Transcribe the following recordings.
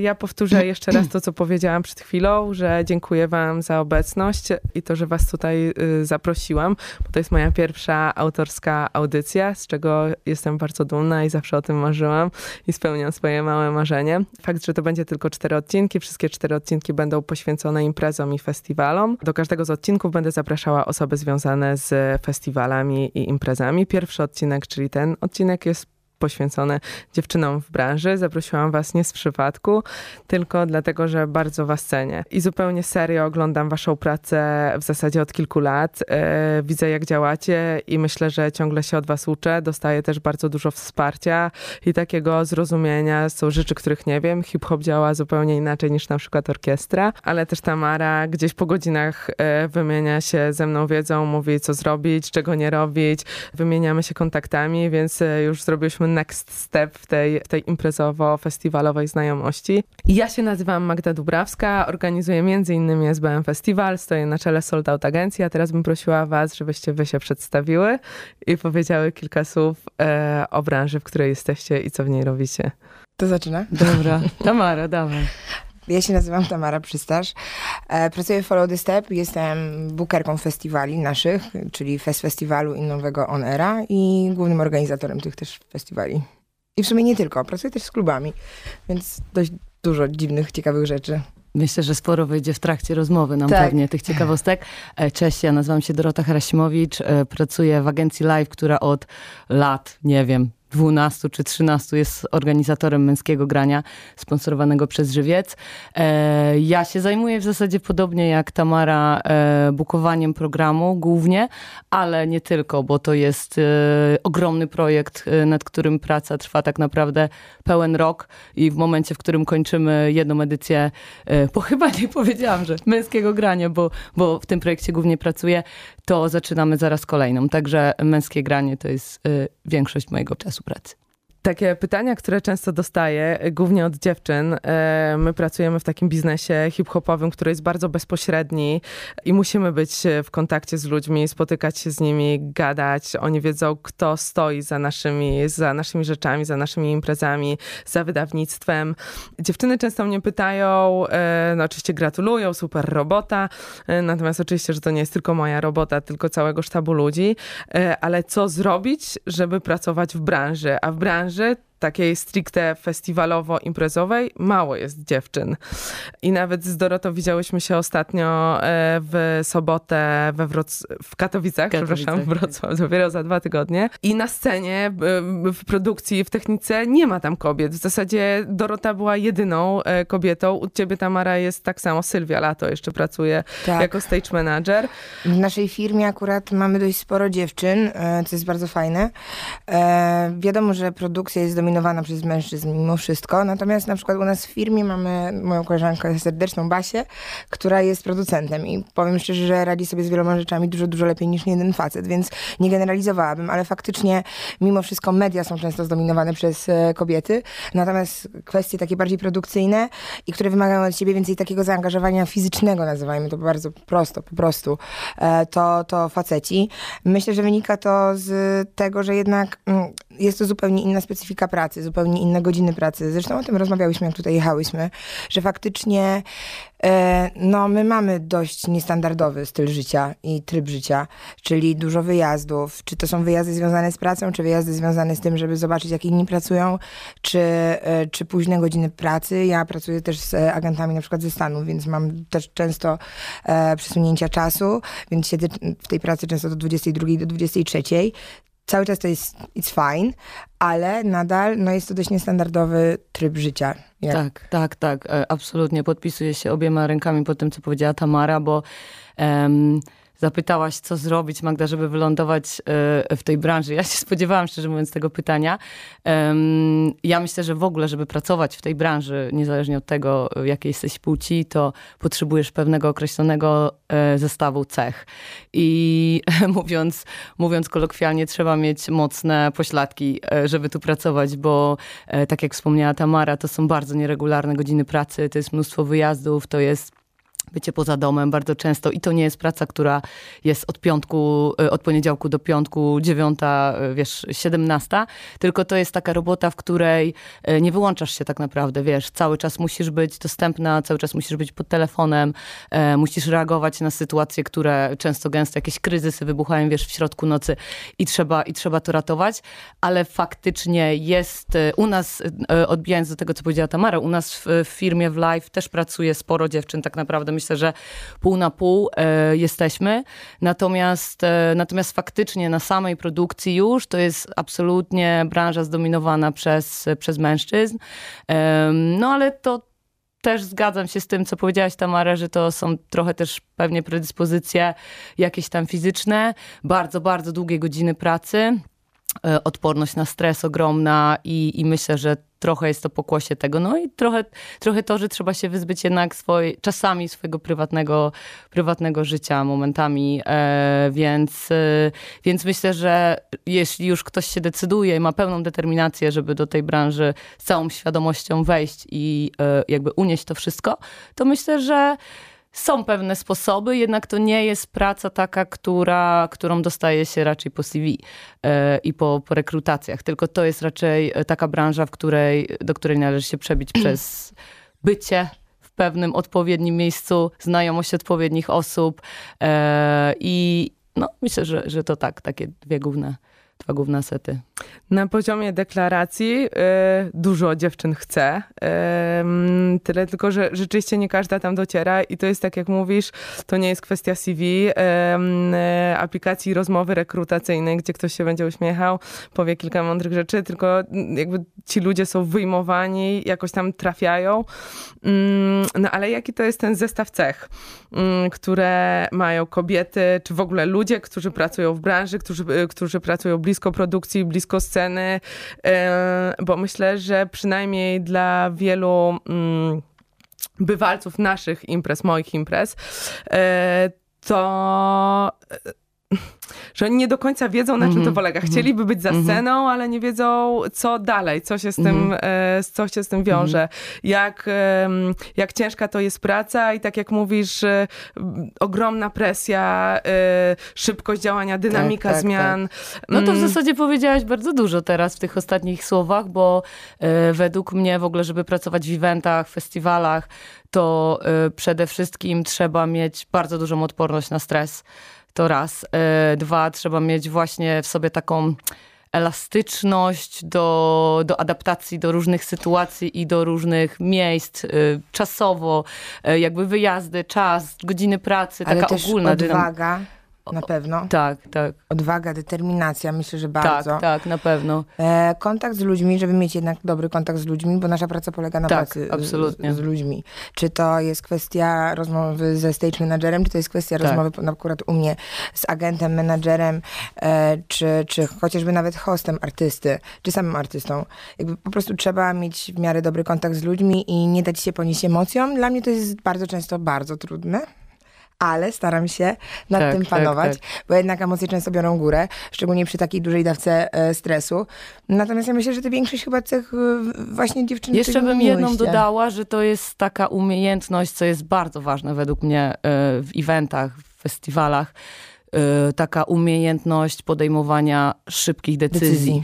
Ja powtórzę jeszcze raz to, co powiedziałam przed chwilą, że dziękuję Wam za obecność i to, że Was tutaj y, zaprosiłam, bo to jest moja pierwsza autorska audycja, z czego jestem bardzo dumna i zawsze o tym marzyłam i spełniam swoje małe marzenie. Fakt, że to będzie tylko cztery odcinki, wszystkie cztery odcinki będą poświęcone imprezom i festiwalom. Do każdego z odcinków będę zapraszała osoby związane z festiwalami i imprezami. Pierwszy odcinek, czyli ten odcinek jest poświęcone dziewczynom w branży. Zaprosiłam was nie z przypadku, tylko dlatego, że bardzo was cenię. I zupełnie serio oglądam waszą pracę w zasadzie od kilku lat. E, widzę, jak działacie i myślę, że ciągle się od was uczę. Dostaję też bardzo dużo wsparcia i takiego zrozumienia. Są rzeczy, których nie wiem. Hip-hop działa zupełnie inaczej niż na przykład orkiestra, ale też Tamara gdzieś po godzinach e, wymienia się ze mną wiedzą, mówi co zrobić, czego nie robić. Wymieniamy się kontaktami, więc e, już zrobiliśmy next step w tej, w tej imprezowo-festiwalowej znajomości. Ja się nazywam Magda Dubrawska, organizuję innymi SBM Festiwal, stoję na czele Sold Out Agencji, a teraz bym prosiła was, żebyście wy się przedstawiły i powiedziały kilka słów e, o branży, w której jesteście i co w niej robicie. To zaczyna? Dobra, Tamara, dawaj. Ja się nazywam Tamara Przystasz. E, pracuję w Follow the Step. Jestem bookerką festiwali naszych, czyli Fest Festiwalu i Nowego On Era i głównym organizatorem tych też festiwali. I w sumie nie tylko. Pracuję też z klubami, więc dość dużo dziwnych, ciekawych rzeczy. Myślę, że sporo wyjdzie w trakcie rozmowy nam tak. pewnie tych ciekawostek. E, cześć, ja nazywam się Dorota Harasimowicz, e, pracuję w agencji Live, która od lat, nie wiem, 12 czy 13 jest organizatorem męskiego grania sponsorowanego przez Żywiec. E, ja się zajmuję w zasadzie podobnie jak Tamara e, bukowaniem programu głównie, ale nie tylko, bo to jest e, ogromny projekt, nad którym praca trwa tak naprawdę pełen rok i w momencie, w którym kończymy jedną edycję, bo chyba nie powiedziałam, że męskiego grania, bo, bo w tym projekcie głównie pracuję, to zaczynamy zaraz kolejną. Także męskie granie to jest większość mojego czasu pracy. Takie pytania, które często dostaję, głównie od dziewczyn. E, my pracujemy w takim biznesie hip-hopowym, który jest bardzo bezpośredni i musimy być w kontakcie z ludźmi, spotykać się z nimi, gadać. Oni wiedzą, kto stoi za naszymi, za naszymi rzeczami, za naszymi imprezami, za wydawnictwem. Dziewczyny często mnie pytają, e, no oczywiście gratulują, super robota, e, natomiast oczywiście, że to nie jest tylko moja robota, tylko całego sztabu ludzi, ale co zrobić, żeby pracować w branży, a w branży branży takiej stricte festiwalowo-imprezowej mało jest dziewczyn. I nawet z Dorotą widziałyśmy się ostatnio e, w sobotę we Wroc w Katowicach, Katowice. przepraszam, w Wrocław, dopiero za dwa tygodnie. I na scenie, e, w produkcji, w technice nie ma tam kobiet. W zasadzie Dorota była jedyną e, kobietą. U ciebie Tamara jest tak samo, Sylwia Lato jeszcze pracuje tak. jako stage manager. W naszej firmie akurat mamy dość sporo dziewczyn, co jest bardzo fajne. Wiadomo, że produkcja jest dominowana dominowana przez mężczyzn mimo wszystko. Natomiast na przykład u nas w firmie mamy moją koleżankę serdeczną Basię, która jest producentem i powiem szczerze, że radzi sobie z wieloma rzeczami dużo, dużo lepiej niż jeden facet, więc nie generalizowałabym, ale faktycznie mimo wszystko media są często zdominowane przez e, kobiety. Natomiast kwestie takie bardziej produkcyjne i które wymagają od ciebie więcej takiego zaangażowania fizycznego, nazywajmy to bardzo prosto, po prostu, e, to, to faceci. Myślę, że wynika to z tego, że jednak mm, jest to zupełnie inna specyfika pracy, zupełnie inne godziny pracy. Zresztą o tym rozmawiałyśmy, jak tutaj jechałyśmy, że faktycznie e, no, my mamy dość niestandardowy styl życia i tryb życia, czyli dużo wyjazdów. Czy to są wyjazdy związane z pracą, czy wyjazdy związane z tym, żeby zobaczyć, jak inni pracują, czy, e, czy późne godziny pracy. Ja pracuję też z agentami na przykład ze Stanów, więc mam też często e, przesunięcia czasu, więc siedzę w tej pracy często do 22 do 23 cały czas to jest it's fine, ale nadal no, jest to dość niestandardowy tryb życia. Jak... Tak, tak, tak. E, absolutnie podpisuję się obiema rękami po tym, co powiedziała Tamara, bo um, zapytałaś, co zrobić, Magda, żeby wylądować e, w tej branży. Ja się spodziewałam, szczerze mówiąc, tego pytania. Ja myślę, że w ogóle, żeby pracować w tej branży, niezależnie od tego, jakiej jesteś płci, to potrzebujesz pewnego określonego e, zestawu cech. I mówiąc, mówiąc kolokwialnie, trzeba mieć mocne pośladki, e, żeby tu pracować, bo tak jak wspomniała Tamara, to są bardzo nieregularne godziny pracy, to jest mnóstwo wyjazdów, to jest bycie poza domem bardzo często i to nie jest praca, która jest od piątku, e, od poniedziałku do piątku, dziewiąta, e, wiesz, siedemnasta, tylko to jest taka robota, w której e, nie wyłączasz się tak naprawdę, wiesz, cały czas musisz być dostępna, cały czas musisz być pod telefonem, musisz reagować na sytuacje, które często gęsto jakieś kryzysy wybuchają, wiesz, w środku nocy i trzeba, i trzeba to ratować, ale faktycznie jest u nas, odbijając do tego, co powiedziała Tamara, u nas w, w firmie w Live też pracuje sporo dziewczyn tak naprawdę, myślę, że pół na pół e, jesteśmy. Natomiast, e, natomiast faktycznie na samej produkcji już to jest absolutnie branża zdominowana przez, przez mężczyzn. E, no ale to też zgadzam się z tym, co powiedziałaś, Tamara, że to są trochę też pewnie predyspozycje jakieś tam fizyczne, bardzo, bardzo długie godziny pracy. E, odporność na stres ogromna i, i myślę, że trochę jest to pokłosie tego. No i trochę, trochę to, że trzeba się wyzbyć jednak swoj, czasami swojego prywatnego, prywatnego życia momentami, e, więc, e, więc myślę, że jeśli już ktoś się decyduje i ma pełną determinację, żeby do tej branży z całą świadomością wejść i e, jakby unieść to wszystko, to myślę, że są pewne sposoby, jednak to nie jest praca taka, która, którą dostaje się raczej po CV e, i po, po rekrutacjach, tylko to jest raczej e, taka branża, w której, do której należy się przebić przez bycie w pewnym odpowiednim miejscu, znajomość odpowiednich osób e, i no, myślę, że, że to tak, takie dwie główne, dwa główne sety. Na poziomie deklaracji y, dużo dziewczyn chce. Y, tyle tylko, że rzeczywiście nie każda tam dociera i to jest tak jak mówisz, to nie jest kwestia CV, y, aplikacji rozmowy rekrutacyjnej, gdzie ktoś się będzie uśmiechał, powie kilka mądrych rzeczy, tylko jakby ci ludzie są wyjmowani, jakoś tam trafiają. Mm, no ale jaki to jest ten zestaw cech, mm, które mają kobiety, czy w ogóle ludzie, którzy pracują w branży, którzy, którzy pracują blisko produkcji, blisko sceny, e, bo myślę, że przynajmniej dla wielu mm, bywalców naszych imprez, moich imprez, e, to że oni nie do końca wiedzą, na czym to mhm. polega. Mhm. Chcieliby być za mhm. sceną, ale nie wiedzą, co dalej, co się z tym, e, co się z tym wiąże. Jak, jak ciężka to jest praca i tak jak mówisz, ogromna presja, e, szybkość działania, dynamika tak, tak, zmian. Tak. No to w mm. zasadzie powiedziałaś bardzo dużo teraz w tych ostatnich słowach, bo e, według mnie w ogóle, żeby pracować w eventach, festiwalach, to przede wszystkim trzeba mieć bardzo dużą odporność na stres. To raz. E, dwa, trzeba mieć właśnie w sobie taką elastyczność do, do adaptacji do różnych sytuacji i do różnych miejsc, e, czasowo, e, jakby wyjazdy, czas, godziny pracy, Ale taka ogólna odwaga na pewno. Tak, tak. Odwaga, determinacja, myślę, że bardzo. Tak, tak, na pewno. E, kontakt z ludźmi, żeby mieć jednak dobry kontakt z ludźmi, bo nasza praca polega na tak, pracy absolutnie. Z, z, ludźmi. Czy to jest kwestia rozmowy ze stage managerem, czy to jest kwestia tak. rozmowy na akurat u mnie z agentem, menadżerem, e, czy, czy chociażby nawet hostem artysty, czy samym artystą. Jakby po prostu trzeba mieć w miarę dobry kontakt z ludźmi i nie dać się ponieść emocjom. Dla mnie to jest bardzo często bardzo trudne ale staram się nad tak, tym tak, panować, tak, tak. bo jednak emocje często biorą górę, szczególnie przy takiej dużej dawce e, stresu. Natomiast ja myślę, że to większość chyba tych e, właśnie dziewczyn Jeszcze bym jedną dodała, że to jest taka umiejętność, co jest bardzo ważne według mnie e, w eventach, w festiwalach, taka umiejętność podejmowania szybkich decyzji, decyzji,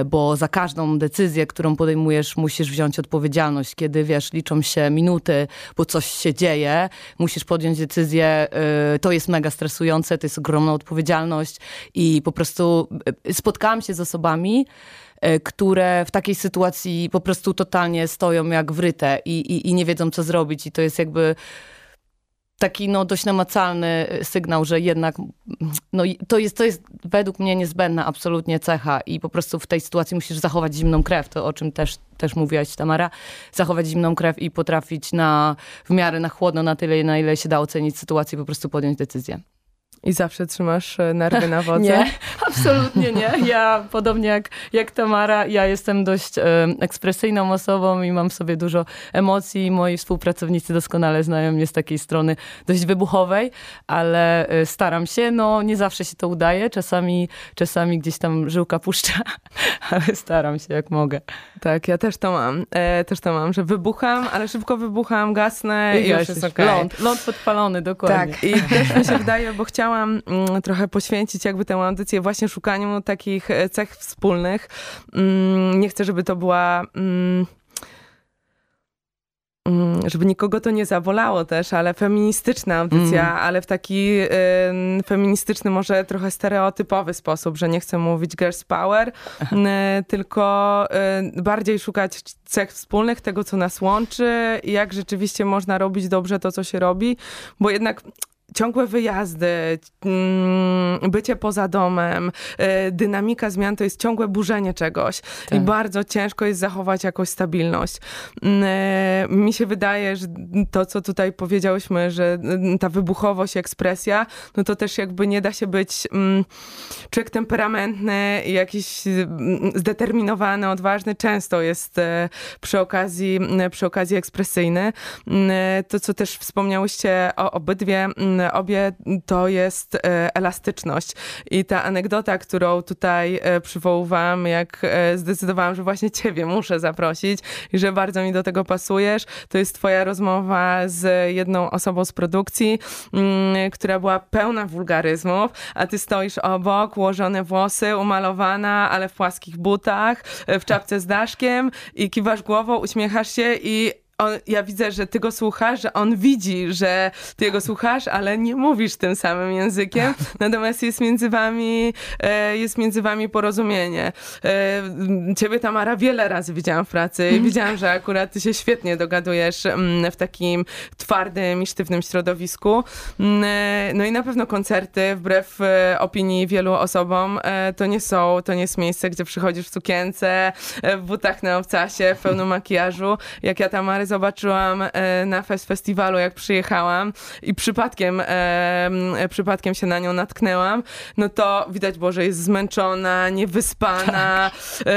y, bo za każdą decyzję, którą podejmujesz, musisz wziąć odpowiedzialność. Kiedy wiesz, liczą się minuty, bo coś się dzieje, musisz podjąć decyzję, y, to jest mega stresujące, to jest ogromna odpowiedzialność i po prostu spotkałam się z osobami, które w takiej sytuacji po prostu totalnie stoją jak wryte i, i, i nie wiedzą, co zrobić. I to jest jakby taki no, dość namacalny y, sygnał, że jednak no, to, jest, to jest według mnie niezbędna absolutnie cecha i po prostu w tej sytuacji musisz zachować zimną krew, to o czym też, też mówiłaś Tamara, zachować zimną krew i potrafić na, w miarę na chłodno, na tyle, na ile się da ocenić sytuację, po prostu podjąć decyzję. I zawsze trzymasz e, nerwy na wodze? Nie, absolutnie nie. Ja, podobnie jak, jak Tamara, ja jestem dość e, ekspresyjną osobą i mam w sobie dużo emocji. Moi współpracownicy doskonale znają mnie z takiej strony dość wybuchowej, ale e, staram się. No, nie zawsze się to udaje. Czasami, czasami gdzieś tam żyłka puszcza, ale staram się jak mogę. Tak, ja też to mam. E, też to mam, że wybucham, ale szybko wybucham, gasnę i, i już jest. Okay. Ląd, ląd podpalony, dokładnie. Tak, i też mi się wydaje, bo chciałam mm, trochę poświęcić jakby tę audycję właśnie szukaniu takich e, cech wspólnych. Mm, nie chcę, żeby to była... Mm, żeby nikogo to nie zawolało też, ale feministyczna audycja, mm. ale w taki y, feministyczny, może trochę stereotypowy sposób, że nie chcę mówić girls power, y, tylko y, bardziej szukać cech wspólnych, tego co nas łączy, jak rzeczywiście można robić dobrze to, co się robi, bo jednak ciągłe wyjazdy, mm, bycie poza domem, y, dynamika zmian to jest ciągłe burzenie czegoś tak. i bardzo ciężko jest zachować jakąś stabilność. Mm, y, mi się wydaje, że to, co tutaj powiedziałyśmy, że y, ta wybuchowość, ekspresja, no to też jakby nie da się być mm, człowiek temperamentny, jakiś zdeterminowany, odważny, często jest przy okazji, przy okazji ekspresyjny. To, co też wspomniałyście o obydwie, obie to jest e, elastyczność. I ta anegdota, którą tutaj e, przywoływałam, jak e, zdecydowałam, że właśnie ciebie muszę zaprosić i że bardzo mi do tego pasujesz, to jest twoja rozmowa z jedną osobą z produkcji, mm, która była pełna wulgaryzmów, a ty stoisz obok, ułożone włosy, umalowana, ale w płaskich butach, w czapce z daszkiem i kiwasz głową, uśmiechasz się i on, ja widzę, że ty go słuchasz, że on widzi, że ty jego słuchasz, ale nie mówisz tym samym językiem, natomiast jest między wami, e, jest między wami porozumienie. E, ciebie, Tamara, wiele razy widziałam w pracy i widziałam, że akurat ty się świetnie dogadujesz w takim twardym i sztywnym środowisku. E, no i na pewno koncerty, wbrew opinii wielu osobom, to nie są, to nie jest miejsce, gdzie przychodzisz w sukience, w butach na obcasie, w pełnym makijażu. Jak ja, Tamara, zobaczyłam e, na fest festiwalu, jak przyjechałam i przypadkiem, e, przypadkiem się na nią natknęłam, no to widać było, że jest zmęczona, niewyspana, tak. E,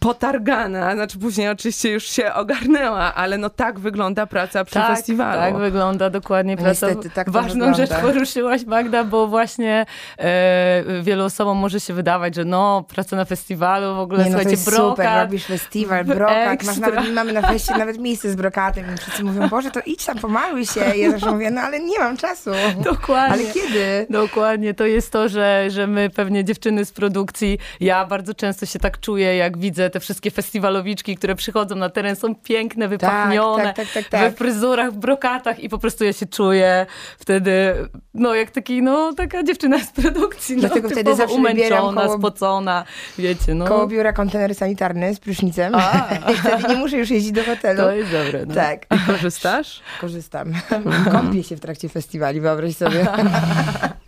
potargana. Znaczy później oczywiście już się ogarnęła, ale no tak wygląda praca przy tak, festiwalu. Tak wygląda dokładnie praca. Niestety, tak Ważną rzecz poruszyłaś Magda, bo właśnie e, wielu osobom może się wydawać, że no, praca na festiwalu, w ogóle Nie, no, słuchajcie, brokat. super, robisz festiwal, brokat, masz nawet, mamy na feście nawet miejsce z brokatem i wszyscy mówią, Boże, to idź tam, pomaluj się. I ja zawsze mówię, no ale nie mam czasu. Dokładnie. Ale kiedy? Dokładnie. To jest to, że, że my pewnie dziewczyny z produkcji, ja bardzo często się tak czuję, jak widzę te wszystkie festiwalowiczki, które przychodzą na teren, są piękne, wypachnione, tak, tak, tak, tak, we fryzurach, w brokatach i po prostu ja się czuję wtedy, no jak taki, no taka dziewczyna z produkcji. No, Dlatego no, wtedy zawsze umęczona, koło, spocona, wiecie, no. Koło biura kontener sanitarny z prysznicem. A. I wtedy nie muszę już jeździć do hotelu. To jest dobre. No. Tak. I korzystasz? Korzystam. Kąpię się w trakcie festiwali, wyobraź sobie.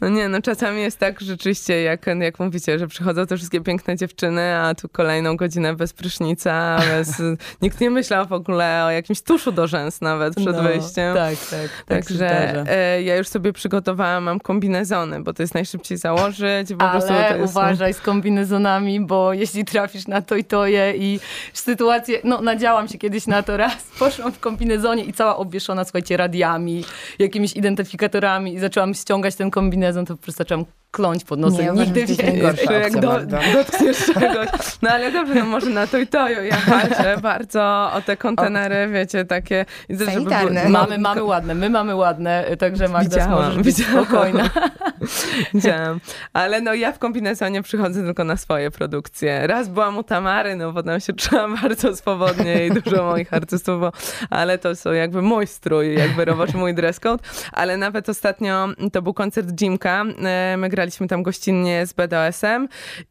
No nie, no czasami jest tak rzeczywiście, jak, jak mówicie, że przychodzą te wszystkie piękne dziewczyny, a tu kolejną godzinę bez prysznica, bez... Nikt nie myślał w ogóle o jakimś tuszu do rzęs nawet przed no, wyjściem. Tak, tak. tak Także e, ja już sobie przygotowałam, mam kombinezony, bo to jest najszybciej założyć. Po Ale prostu to jest... uważaj z kombinezonami, bo jeśli trafisz na to i to je i sytuację, no nadziałam się kiedyś na to raz, poszłam w kombinezonie i cała obwieszona, słuchajcie, radiami, jakimiś identyfikatorami i zaczęłam ściągać ten kombinezon, to po prostu zaczęłam kląć pod nosem. Nie, Nigdy więcej. Jak do, dotkniesz czegoś. No ale dobrze, no może na to i to ja walczę bardzo o te kontenery, wiecie, takie... Sanitarne. Żeby... Mamy, mamy ładne, my mamy ładne, także Magda widziałam, być widziałam. spokojna. Widziałam. Ale no ja w kombinezonie przychodzę tylko na swoje produkcje. Raz byłam u Tamary, no bo tam się czułam bardzo swobodnie i dużo moich artystów, bo, ale to są jakby mój strój, jakby roboczy mój dress code. Ale nawet ostatnio to był koncert Jimka. E, my graliśmy pojechaliśmy tam gościnnie z BDSM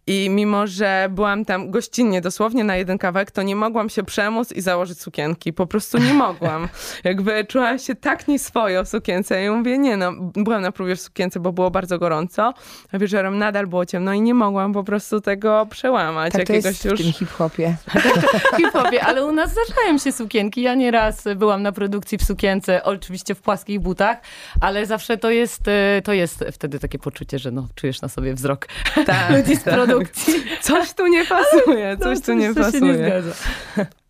i mimo, że byłam tam gościnnie dosłownie na jeden kawałek, to nie mogłam się przemóc i założyć sukienki. Po prostu nie mogłam. Jakby czułam się tak nieswojo w sukience i mówię, nie no, byłam na próbie w sukience, bo było bardzo gorąco, a wieczorem nadal było ciemno i nie mogłam po prostu tego przełamać. Tak jakiegoś to jest już... w tym hip-hopie. hip-hopie, ale u nas zdarzają się sukienki. Ja nieraz byłam na produkcji w sukience, oczywiście w płaskich butach, ale zawsze to jest, e, to jest wtedy takie poczucie, że no, czujesz na sobie wzrok Tak, ludzi z tak. produkcji. Coś tu nie pasuje, coś tu nie pasuje. nie zgadza.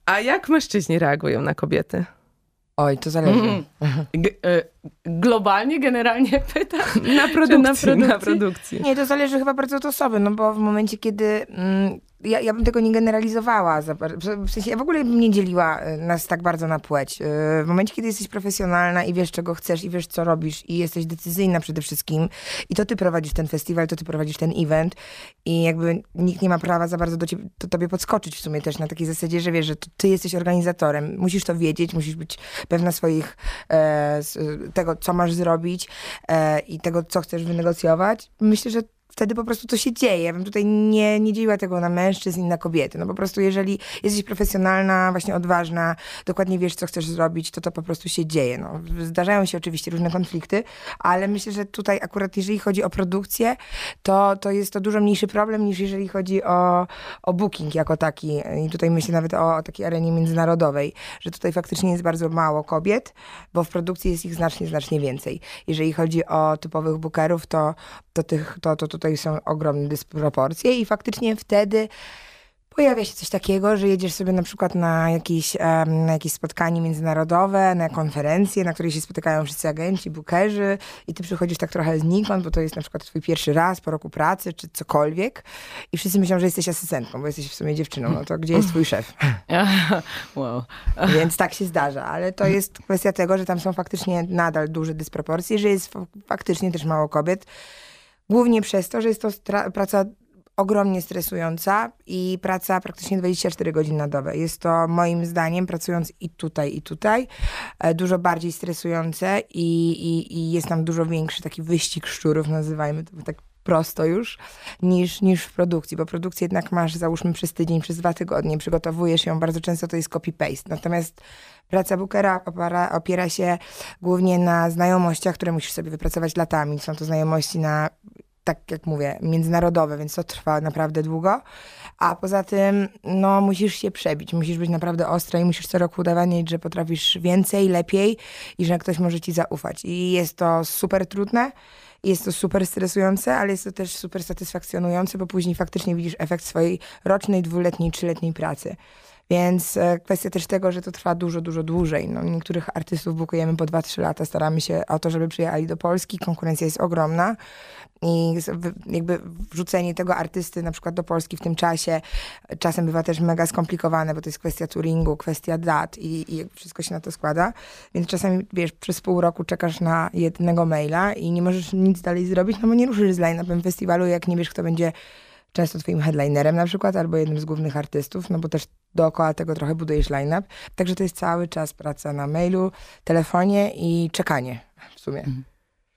A jak mężczyźni reagują na kobiety? Oj, to zależy. Mhm. Globalnie, generalnie pytam. Na produkcji, na produkcji? produkcji. Nie, to zależy chyba bardzo od osoby, no bo w momencie, kiedy mm, ja, ja bym tego nie generalizowała, w sensie ja w ogóle bym nie dzieliła y, nas tak bardzo na płeć. Y, W momencie, kiedy jesteś profesjonalna i wiesz, czego chcesz i wiesz, co robisz i jesteś decyzyjna przede wszystkim i to ty prowadzisz ten festiwal, to ty prowadzisz ten event i jakby nikt nie ma prawa za bardzo do, ciebie, do tobie podskoczyć w sumie też na takiej zasadzie, że wiesz, że to ty jesteś organizatorem, musisz to wiedzieć, musisz być pewna swoich, e, tego, co masz zrobić e, i tego, co chcesz wynegocjować. Myślę, że wtedy po prostu to się dzieje. Ja bym tutaj nie, nie dzieliła tego na mężczyzn i na kobiety. No po prostu jeżeli jesteś profesjonalna, właśnie odważna, dokładnie wiesz, co chcesz zrobić, to to po prostu się dzieje. No, zdarzają się oczywiście różne konflikty, ale myślę, że tutaj akurat jeżeli chodzi o produkcję, to, to jest to dużo mniejszy problem niż jeżeli chodzi o, o booking jako taki. I tutaj myślę nawet o, o takiej arenie międzynarodowej, że tutaj faktycznie jest bardzo mało kobiet, bo w produkcji jest ich znacznie, znacznie więcej. Jeżeli chodzi o typowych bookerów, to, to, tych, to, to tutaj są ogromne dysproporcje i faktycznie wtedy pojawia się coś takiego, że jedziesz sobie na przykład na jakieś, na jakieś spotkanie międzynarodowe, na konferencję, na której się spotykają wszyscy agenci, bookerzy i ty przychodzisz tak trochę znikąd, bo to jest na przykład twój pierwszy raz po roku pracy, czy cokolwiek i wszyscy myślą, że jesteś asystentką, bo jesteś w sumie dziewczyną, no to gdzie jest twój szef? wow. Więc tak się zdarza, ale to jest kwestia tego, że tam są faktycznie nadal duże dysproporcje, że jest fa- faktycznie też mało kobiet. Głównie przez to, że jest to praca ogromnie stresująca i praca praktycznie 24 godziny na dobę. Jest to moim zdaniem, pracując i tutaj, i tutaj, e, dużo bardziej stresujące i, i, i jest tam dużo większy taki wyścig szczurów, nazywajmy to tak prosto już, niż, niż w produkcji, bo produkcję jednak masz, załóżmy, przez tydzień, przez dwa tygodnie, przygotowujesz ją, bardzo często to jest copy-paste. Natomiast praca bookera opiera, opiera się głównie na znajomościach, które musisz sobie wypracować latami. Są to znajomości na, tak jak mówię, międzynarodowe, więc to trwa naprawdę długo. A poza tym, no, musisz się przebić, musisz być naprawdę ostra i musisz co roku udowadniać, że potrafisz więcej, lepiej i że ktoś może ci zaufać. I jest to super trudne. Jest to super stresujące, ale jest to też super satysfakcjonujące, bo później faktycznie widzisz efekt swojej rocznej, dwuletniej, trzyletniej pracy. Więc e, kwestia też tego, że to trwa dużo, dużo dłużej. No, niektórych artystów bukujemy po 2-3 lata, staramy się o to, żeby przyjechali do Polski. Konkurencja jest ogromna i jakby wrzucenie tego artysty na przykład do Polski w tym czasie e, czasem bywa też mega skomplikowane, bo to jest kwestia touringu, kwestia dat i, i wszystko się na to składa. Więc czasami, wiesz, przez pół roku czekasz na jednego maila i nie możesz nic dalej zrobić, no bo nie ruszysz z line-upem festiwalu, jak nie wiesz, kto będzie często twoim headlinerem na przykład, albo jednym z głównych artystów, no bo też dookoła tego trochę budujesz line-up. Także to jest cały czas praca na mailu, telefonie i czekanie w sumie.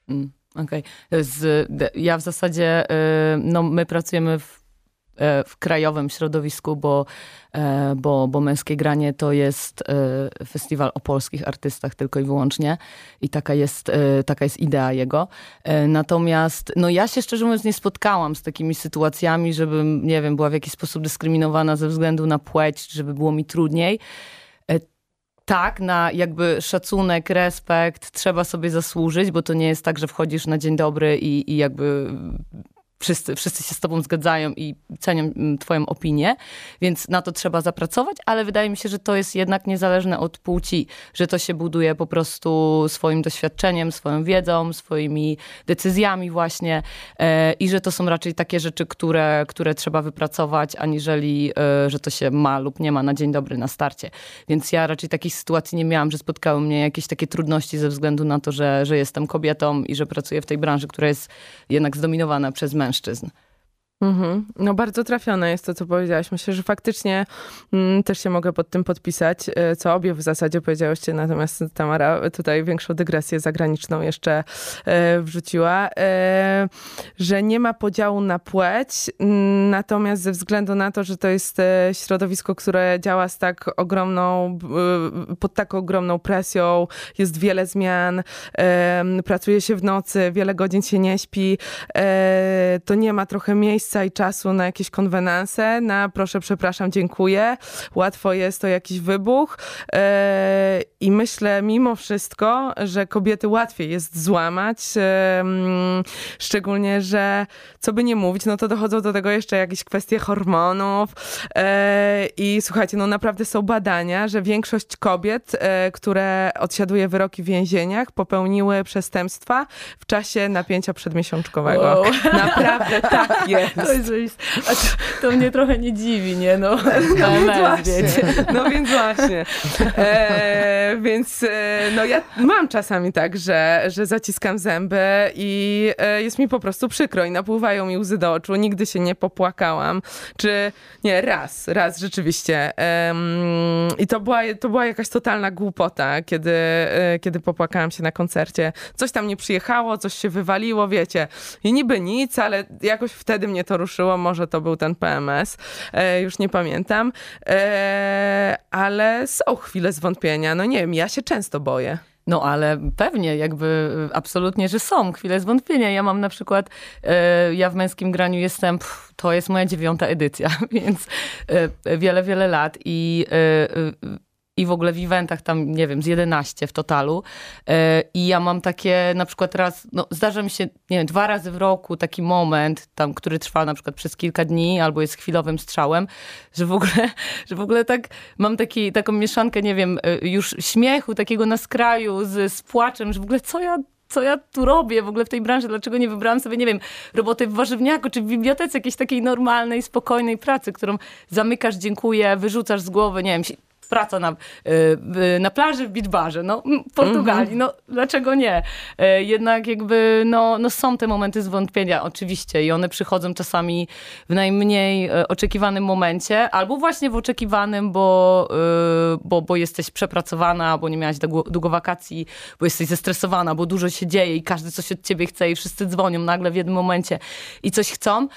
Mm, Okej. Z- d- Ja w zasadzie, y, no my pracujemy w, w krajowym środowisku, bo, e, bo, bo Męskie Granie to jest e, festiwal o polskich artystach tylko i wyłącznie i taka jest, e, taka jest idea jego. E, Natomiast no ja się szczerze mówiąc nie spotkałam z takimi sytuacjami, żebym, nie wiem, była w jakiś sposób dyskryminowana ze względu na płeć, żeby było mi trudniej. E, tak, na jakby szacunek, respekt trzeba sobie zasłużyć, bo to nie jest tak, że wchodzisz na dzień dobry i, i jakby wszyscy, wszyscy się z tobą zgadzają i cenią mm, twoją opinię, więc na to trzeba zapracować, ale wydaje mi się, że to jest jednak niezależne od płci, że to się buduje po prostu swoim doświadczeniem, swoją wiedzą, swoimi decyzjami właśnie e, i że to są raczej takie rzeczy, które, które trzeba wypracować, aniżeli, e, że to się ma lub nie ma na dzień dobry na starcie. Więc ja raczej takich sytuacji nie miałam, że spotkały mnie jakieś takie trudności ze względu na to, że, że jestem kobietą i że pracuję w tej branży, która jest jednak zdominowana przez mężczyzn. anstößen. Mhm. No bardzo trafione jest to, co powiedziałaś. Myślę, że faktycznie mm, też się mogę pod tym podpisać, e, co obie w zasadzie powiedziałyście, natomiast Tamara tutaj większą dygresję zagraniczną jeszcze e, wrzuciła, e, że nie ma podziału na płeć, natomiast ze względu na to, że to jest e, środowisko, które działa z tak ogromną, e, pod tak ogromną presją, jest wiele zmian, e, pracuje się w nocy, wiele godzin się nie śpi, to nie ma trochę miejsca miejsca i czasu na jakieś konwenanse, na proszę, przepraszam, dziękuję. Łatwo jest to jakiś wybuch. E, I myślę mimo wszystko, że kobiety łatwiej jest złamać. E, mm, szczególnie, że co by nie mówić, no to dochodzą do tego jeszcze jakieś kwestie hormonów. E, I słuchajcie, no naprawdę są badania, że większość kobiet, które odsiaduje wyroki w więzieniach, popełniły przestępstwa w czasie napięcia przedmiesiączkowego. Wow. Naprawdę tak jest. To, jest, a to, to, mnie trochę nie dziwi, nie? No, no więc właśnie. No więc właśnie. E, więc e, no ja mam czasami tak, że, że zaciskam zęby i e, jest mi po prostu przykro i napływają mi łzy do oczu. Nigdy się nie popłakałam. Czy nie, raz, raz rzeczywiście. I to była, to była jakaś totalna głupota, kiedy, e, kiedy popłakałam się na koncercie. Coś tam nie przyjechało, coś się wywaliło, wiecie. I niby nic, ale jakoś wtedy mnie to ruszyło, może to był ten PMS, e, już nie pamiętam, e, ale są chwile zwątpienia. No nie wiem, ja się często boję. No ale pewnie, jakby absolutnie, że są chwile zwątpienia. Ja mam na przykład, e, ja w męskim graniu jestem, pff, to jest moja dziewiąta edycja, więc wiele, wiele lat i i w ogóle w eventach tam, nie wiem, z 11 w totalu. E, I ja mam takie, na przykład raz, no zdarza mi się, nie wiem, dwa razy w roku taki moment, tam, który trwa na przykład przez kilka dni, albo jest chwilowym strzałem, że w ogóle, że w ogóle tak, mam taki, taką mieszankę, nie wiem, e, już śmiechu, takiego na skraju z, z płaczem, że w ogóle co ja co ja tu robię w ogóle w tej branży, dlaczego nie wybrałam sobie, nie wiem, roboty w warzywniaku czy w bibliotece jakiejś takiej normalnej, spokojnej pracy, którą zamykasz, dziękuję, wyrzucasz z głowy, nie wiem, praca na, y, na plaży w beachbarze, no w Portugalii, no dlaczego nie? E, jednak jakby, no, no są te momenty zwątpienia oczywiście i one przychodzą czasami w najmniej e, oczekiwanym momencie, albo właśnie w oczekiwanym, bo, y, bo, bo jesteś przepracowana, bo nie miałaś długo wakacji, bo jesteś zestresowana, bo dużo się dzieje i każdy coś od ciebie chce i wszyscy dzwonią nagle w jednym momencie i coś chcą.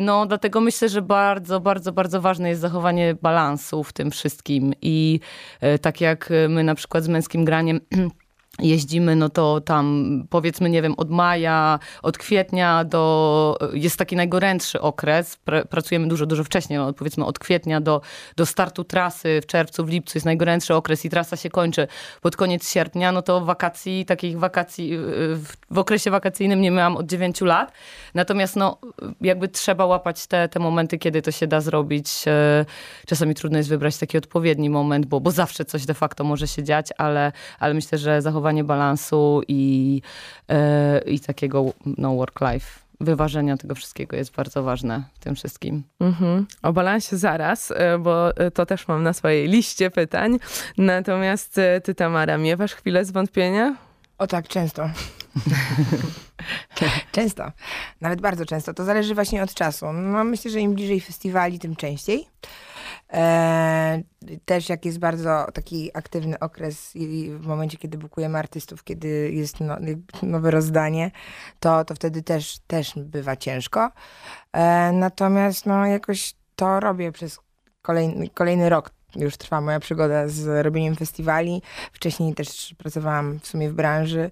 No dlatego myślę, że bardzo, bardzo, bardzo ważne jest zachowanie balansu w tym wszystkim i e, tak jak my na przykład z męskim graniem jeździmy, no to tam powiedzmy, nie wiem, od maja, od kwietnia do, jest taki najgorętszy okres, Pr pracujemy dużo, dużo wcześniej, no powiedzmy od kwietnia do, do startu trasy w czerwcu, w lipcu jest najgorętszy okres i trasa się kończy pod koniec sierpnia, no to wakacji, takich wakacji, w, w okresie wakacyjnym nie miałam od 9 lat, natomiast no jakby trzeba łapać te, te momenty, kiedy to się da zrobić. E, czasami trudno jest wybrać taki odpowiedni moment, bo, bo zawsze coś de facto może się dziać, ale, ale myślę, że zachowanie zachowanie balansu i, e, i takiego no, work-life wyważenia tego wszystkiego jest bardzo ważne w tym wszystkim. Mhm. O balansie zaraz, e, bo e, to też mam na swojej liście pytań. Natomiast ty, Tamara, miewasz chwilę zwątpienia? O tak, często. często. Nawet bardzo często. To zależy właśnie od czasu. No, myślę, że im bliżej festiwali, tym częściej. E, też jak jest bardzo taki aktywny okres i w momencie, kiedy bukujemy artystów, kiedy jest no, nowe rozdanie, to, to wtedy też, też bywa ciężko. E, natomiast no, jakoś to robię przez kolejny, kolejny rok. Już trwa moja przygoda z robieniem festiwali. Wcześniej też pracowałam w sumie w branży.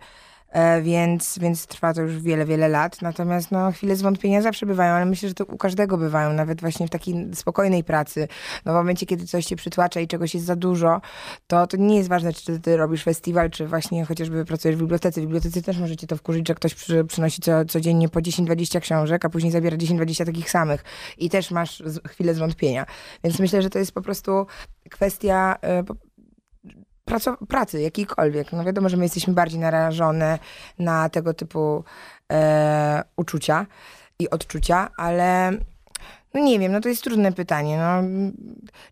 E, więc, więc trwa to już wiele, wiele lat. Natomiast no, chwile zwątpienia zawsze bywają, ale myślę, że to u każdego bywają, nawet właśnie w takiej spokojnej pracy. No, w momencie, kiedy coś cię przytłacza i czegoś jest za dużo, to, to nie jest ważne, czy ty, robisz festiwal, czy właśnie chociażby pracujesz w bibliotece. W bibliotece też możecie to wkurzyć, że ktoś przy, przynosi co, codziennie po 10-20 książek, a później zabiera 10-20 takich samych i też masz chwilę zwątpienia. Więc myślę, że to jest po prostu kwestia y, pracy jakiejkolwiek. No wiadomo, że my jesteśmy bardziej narażone na tego typu e, uczucia i odczucia, ale No nie wiem, no to jest trudne pytanie. No,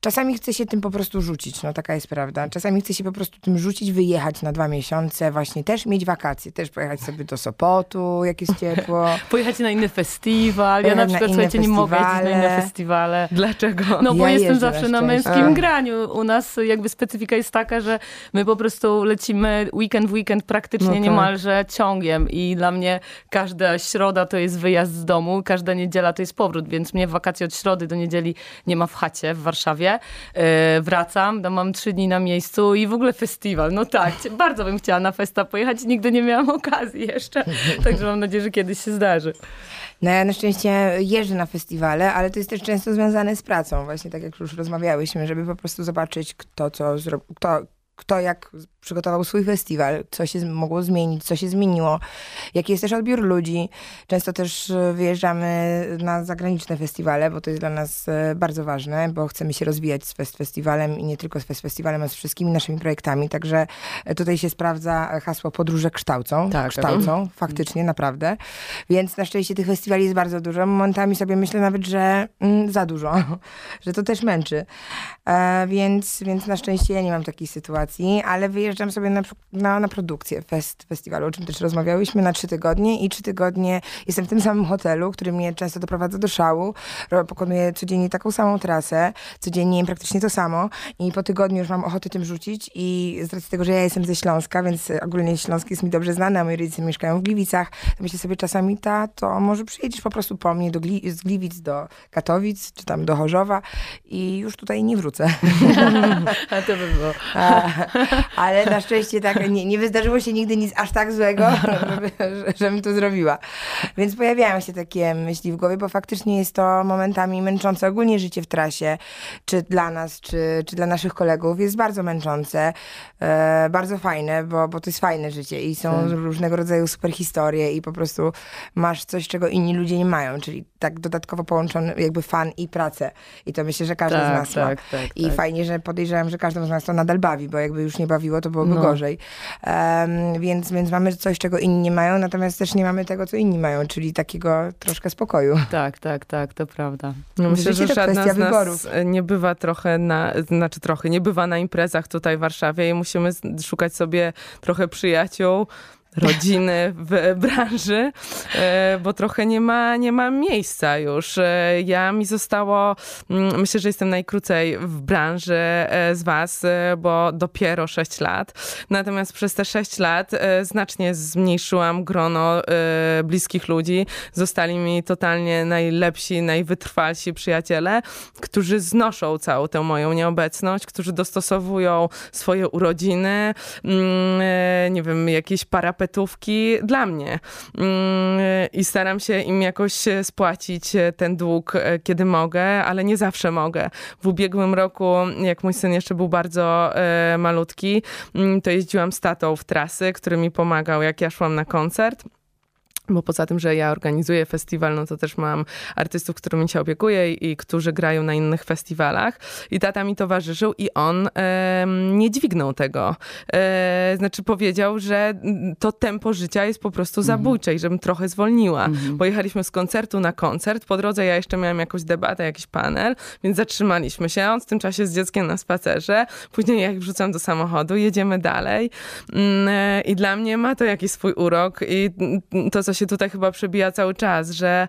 czasami chce się tym po prostu rzucić, no taka jest prawda. Czasami chce się po prostu tym rzucić, wyjechać na dwa miesiące, właśnie też mieć wakacje, też pojechać sobie do Sopotu, jak jest ciepło. pojechać na inny festiwal. Ja na przykład, na słuchajcie, nie mogę jeździć na inne festiwale. Dlaczego? No bo ja jestem zawsze na, na męskim A. graniu. U nas jakby specyfika jest taka, że my po prostu lecimy weekend w weekend praktycznie no tak. niemalże ciągiem i dla mnie każda środa to jest wyjazd z domu, każda niedziela to jest powrót, więc mnie wakacje od środy do niedzieli nie ma w chacie w Warszawie. Yy, wracam, no mam trzy dni na miejscu i w ogóle festiwal. No tak, bardzo bym chciała na festa pojechać, nigdy nie miałam okazji jeszcze, także mam nadzieję, że kiedyś się zdarzy. No ja na szczęście jeżdżę na festiwale, ale to jest też często związane z pracą, właśnie tak jak już rozmawiałyśmy, żeby po prostu zobaczyć kto co kto, kto jak przygotował swój festiwal, co się mogło zmienić, co się zmieniło, jaki jest też odbiór ludzi. Często też e, wyjeżdżamy na zagraniczne festiwale, bo to jest dla nas e, bardzo ważne, bo chcemy się rozwijać z Fest Festiwalem i nie tylko z Fest Festiwalem, ale z wszystkimi naszymi projektami. Także e, tutaj się sprawdza hasło podróże kształcą. Tak, kształcą, tak. faktycznie, naprawdę. Więc na szczęście tych festiwali jest bardzo dużo. Momentami sobie myślę nawet, że mm, za dużo, że to też męczy. E, więc, więc na szczęście ja nie mam takiej sytuacji, ale wyjeżdżam wyjeżdżam sobie na, na, na produkcję fest, festiwalu, o czym też rozmawiałyśmy, na trzy tygodnie i trzy tygodnie jestem w tym samym hotelu, który mnie często doprowadza do szału. Pokonuję codziennie taką samą trasę, codziennie praktycznie to samo i po tygodniu już mam ochotę tym rzucić i z racji tego, że ja jestem ze Śląska, więc ogólnie Śląsk jest mi dobrze znany, a moi rodzice mieszkają w Gliwicach, to myślę sobie czasami, ta, to może przyjedziesz po prostu po mnie do Gli z Gliwic do Katowic, czy tam do Chorzowa i już tutaj nie wrócę. a to by było. A, ale na szczęście tak, nie, nie wydarzyło się nigdy nic aż tak złego, żeby, żebym to zrobiła. Więc pojawiają się takie myśli w głowie, bo faktycznie jest to momentami męczące. Ogólnie życie w trasie, czy dla nas, czy, czy dla naszych kolegów jest bardzo męczące, e, bardzo fajne, bo, bo to jest fajne życie i są tak. różnego rodzaju super historie i po prostu masz coś, czego inni ludzie nie mają, czyli tak dodatkowo połączony jakby fan i pracę. I to myślę, że każdy tak, z nas tak, ma. Tak, I tak. fajnie, że podejrzewam, że każdy z nas to nadal bawi, bo jakby już nie bawiło, to byłoby no. gorzej. Um, więc, więc mamy coś, czego inni nie mają, natomiast też nie mamy tego, co inni mają, czyli takiego troszkę spokoju. Tak, tak, tak, to prawda. No myślę, że żadna z wyborów. nie bywa trochę na, znaczy trochę, nie bywa na imprezach tutaj w Warszawie i musimy szukać sobie trochę przyjaciół, rodziny w branży, e, bo trochę nie ma, nie ma miejsca już. E, ja mi zostało, mm, myślę, że jestem najkrócej w branży e, z was, bo dopiero 6 lat. Natomiast przez te 6 lat znacznie zmniejszyłam grono bliskich ludzi. Zostali mi totalnie najlepsi, najwytrwalsi przyjaciele, którzy znoszą całą tę moją nieobecność, którzy dostosowują swoje urodziny, mm, nie wiem, jakieś parapety petówki dla mnie. Mm, I staram się im jakoś spłacić ten dług, e, kiedy mogę, ale nie zawsze mogę. W ubiegłym roku, jak mój syn jeszcze był bardzo e, malutki, mm, to jeździłam z tatą w trasy, który mi pomagał, jak ja szłam na koncert. Bo poza tym, że ja organizuję festiwal, no to też mam artystów, którymi się opiekuję i, i którzy grają na innych festiwalach. I tata mi towarzyszył i on e, nie dźwignął tego. E, znaczy powiedział, że to tempo życia jest po prostu mhm. zabójcze mm. i żebym trochę zwolniła. Mm. Pojechaliśmy z koncertu na koncert. Po drodze ja jeszcze miałam jakąś debatę, jakiś panel, więc zatrzymaliśmy się. On w tym czasie z dzieckiem na spacerze. Później jak wrzucam do samochodu, jedziemy dalej. Mm, e, I dla mnie ma to jakiś swój urok i to, co się tutaj chyba przebija cały czas, że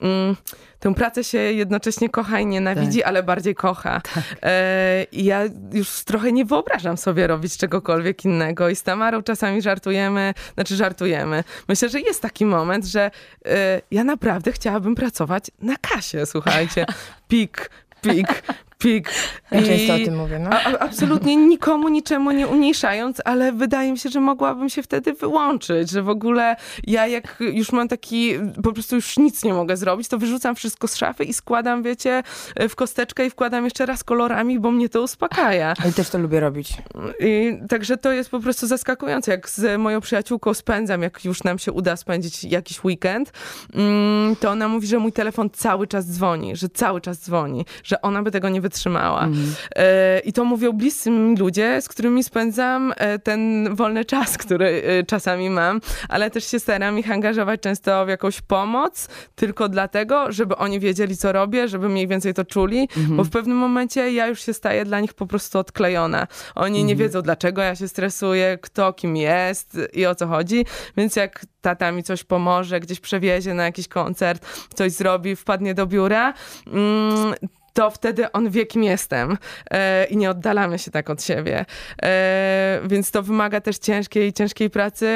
mm, tę pracę się jednocześnie kocha i nienawidzi, tak. ale bardziej kocha. Tak. E, I ja już trochę nie wyobrażam sobie robić czegokolwiek innego i z Tamarą czasami żartujemy, znaczy żartujemy. Myślę, że jest taki moment, że e, ja naprawdę chciałabym pracować na kasie, słuchajcie. Pik, pik, pik. Ja często o tym mówię, no. A, absolutnie nikomu, niczemu nie umniejszając, ale wydaje mi się, że mogłabym się wtedy wyłączyć, że w ogóle ja jak już mam taki, po prostu już nic nie mogę zrobić, to wyrzucam wszystko z szafy i składam, wiecie, w kosteczkę i wkładam jeszcze raz kolorami, bo mnie to uspokaja. I też to lubię robić. I, także to jest po prostu zaskakujące, jak z moją przyjaciółką spędzam, jak już nam się uda spędzić jakiś weekend, mm, to ona mówi, że mój telefon cały czas dzwoni, że cały czas dzwoni, że ona by tego nie wytrzymała. Mhm. E, I to mówią bliscy mi ludzie, z którymi spędzam e, ten wolny czas, który e, czasami mam, ale też się staram ich angażować często w jakąś pomoc, tylko dlatego, żeby oni wiedzieli, co robię, żeby mniej więcej to czuli, mhm. bo w pewnym momencie ja już się staję dla nich po prostu odklejona. Oni mhm. nie wiedzą, dlaczego ja się stresuję, kto kim jest i o co chodzi, więc jak tata mi coś pomoże, gdzieś przewiezie na jakiś koncert, coś zrobi, wpadnie do biura, mm, to wtedy on wie, kim jestem e, i nie oddalamy się tak od siebie. E, więc to wymaga też ciężkiej, ciężkiej pracy,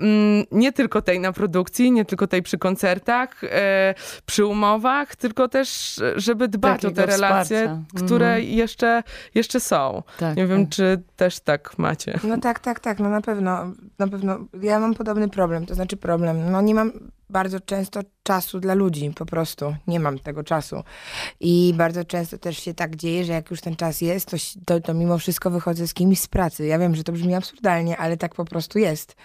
mm, nie tylko tej na produkcji, nie tylko tej przy koncertach, e, przy umowach, tylko też, żeby dbać Takiego o te relacje, wsparcia. które mhm. jeszcze, jeszcze są. Tak, nie wiem, tak. czy też tak macie. No tak, tak, tak, no na pewno, na pewno. Ja mam podobny problem, to znaczy problem, no nie mam bardzo często czasu dla ludzi, po prostu nie mam tego czasu. I bardzo często też się tak dzieje, że jak już ten czas jest, to, to, to mimo wszystko wychodzę z kimś z pracy. Ja wiem, że to brzmi absurdalnie, ale tak po prostu jest.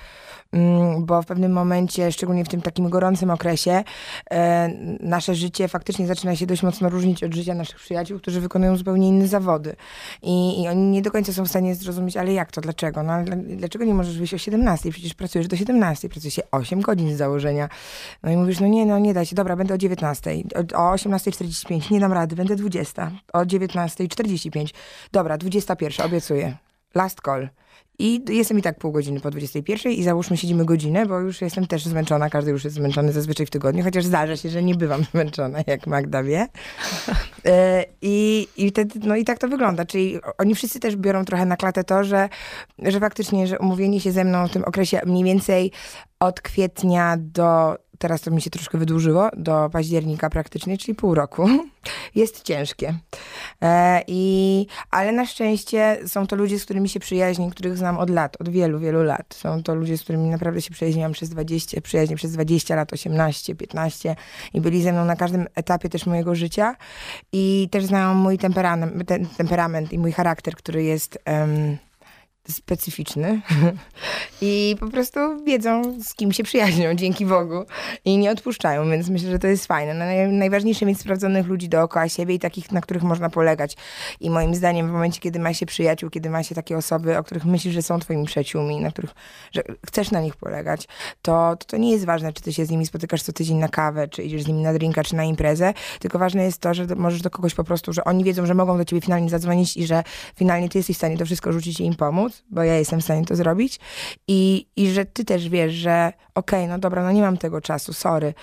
Mm, bo w pewnym momencie, szczególnie w tym takim gorącym okresie, e, nasze życie faktycznie zaczyna się dość mocno różnić od życia naszych przyjaciół, którzy wykonują zupełnie inne zawody. I, i oni nie do końca są w stanie zrozumieć, ale jak to, dlaczego? No, dlaczego nie możesz wyjść o 17? Przecież pracujesz do 17, pracuje się 8 godzin z założenia. No i mówisz, no nie, no nie da się, dobra, będę o 19, o 18.45, nie dam rady, będę 20, o 19.45, dobra, 21, obiecuję. Last call. I jestem i tak pół godziny po 21 i załóżmy siedzimy godzinę, bo już jestem też zmęczona, każdy już jest zmęczony zazwyczaj w tygodniu, chociaż zdarza się, że nie bywam zmęczona, jak Magda wie. E, I, i, wtedy, no i tak to wygląda, czyli oni wszyscy też biorą trochę na klatę to, że, że faktycznie, że umówienie się ze mną w tym okresie mniej więcej od kwietnia do teraz to mi się troszkę wydłużyło, do października praktycznie, czyli pół roku, jest ciężkie. E, i, ale na szczęście są to ludzie, z którymi się przyjaźni, których znam od lat, od wielu, wielu lat. Są to ludzie, z którymi naprawdę się przyjaźniłam przez 20, przyjaźnie przez 20 lat, 18, 15 i byli ze mną na każdym etapie też mojego życia i też znają mój temperament, temperament i mój charakter, który jest... Um, specyficzny i po prostu wiedzą, z kim się przyjaźnią, dzięki Bogu i nie odpuszczają, więc myślę, że to jest fajne. No, najważniejsze mieć sprawdzonych ludzi dookoła siebie i takich, na których można polegać. I moim zdaniem w momencie, kiedy ma się przyjaciół, kiedy ma się takie osoby, o których myślisz, że są twoimi przyjaciółmi, na których że chcesz na nich polegać, to, to, to nie jest ważne, czy ty się z nimi spotykasz co tydzień na kawę, czy idziesz z nimi na drinka, czy na imprezę, tylko ważne jest to, że możesz do kogoś po prostu, że oni wiedzą, że mogą do ciebie finalnie zadzwonić i że finalnie ty jesteś w stanie to wszystko rzucić i im pomóc, bo ja jestem w stanie to zrobić. I, i że ty też wiesz, że okej, okay, no dobra, no nie mam tego czasu, sorry,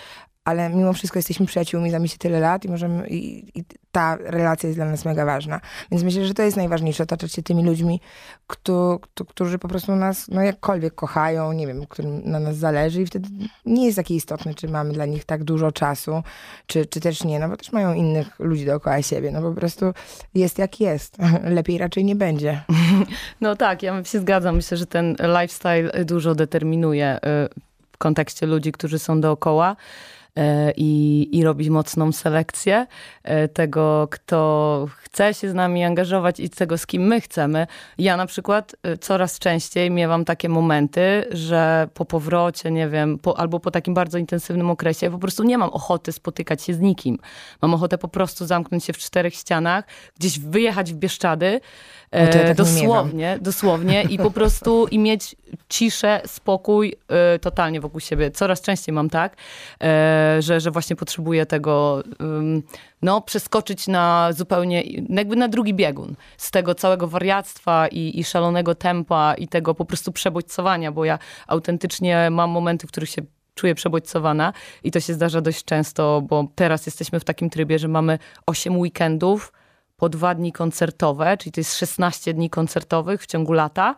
ale mimo wszystko jesteśmy przyjaciółmi, znamy się tyle lat i możemy, i, i, ta relacja jest dla nas mega ważna. Więc myślę, że to jest najważniejsze, otaczać się tymi ludźmi, kto, kto, którzy po prostu nas, no jakkolwiek kochają, nie wiem, którym na nas zależy i wtedy nie jest takie istotne, czy mamy dla nich tak dużo czasu, czy, czy też nie, no bo też mają innych ludzi dookoła siebie, no po prostu jest jak jest. Lepiej raczej nie będzie. No tak, ja się zgadzam. Myślę, że ten lifestyle dużo determinuje y, w kontekście ludzi, którzy są dookoła. E, i, i robić mocną selekcję e, tego, kto chce się z nami angażować i tego, z kim my chcemy. Ja na przykład e, coraz częściej miewam takie momenty, że po powrocie, nie wiem, po, albo po takim bardzo intensywnym okresie, po prostu nie mam ochoty spotykać się z nikim. Mam ochotę po prostu zamknąć się w czterech ścianach, gdzieś wyjechać w Bieszczady, ja tak dosłownie, dosłownie i po prostu i mieć ciszę, spokój totalnie wokół siebie. Coraz częściej mam tak, że, że właśnie potrzebuję tego, no, przeskoczyć na zupełnie, jakby na drugi biegun. Z tego całego wariactwa i, i szalonego tempa i tego po prostu przebodźcowania, bo ja autentycznie mam momenty, w których się czuję przebodźcowana i to się zdarza dość często, bo teraz jesteśmy w takim trybie, że mamy 8 weekendów, po dwa dni koncertowe, czyli to jest 16 dni koncertowych w ciągu lata,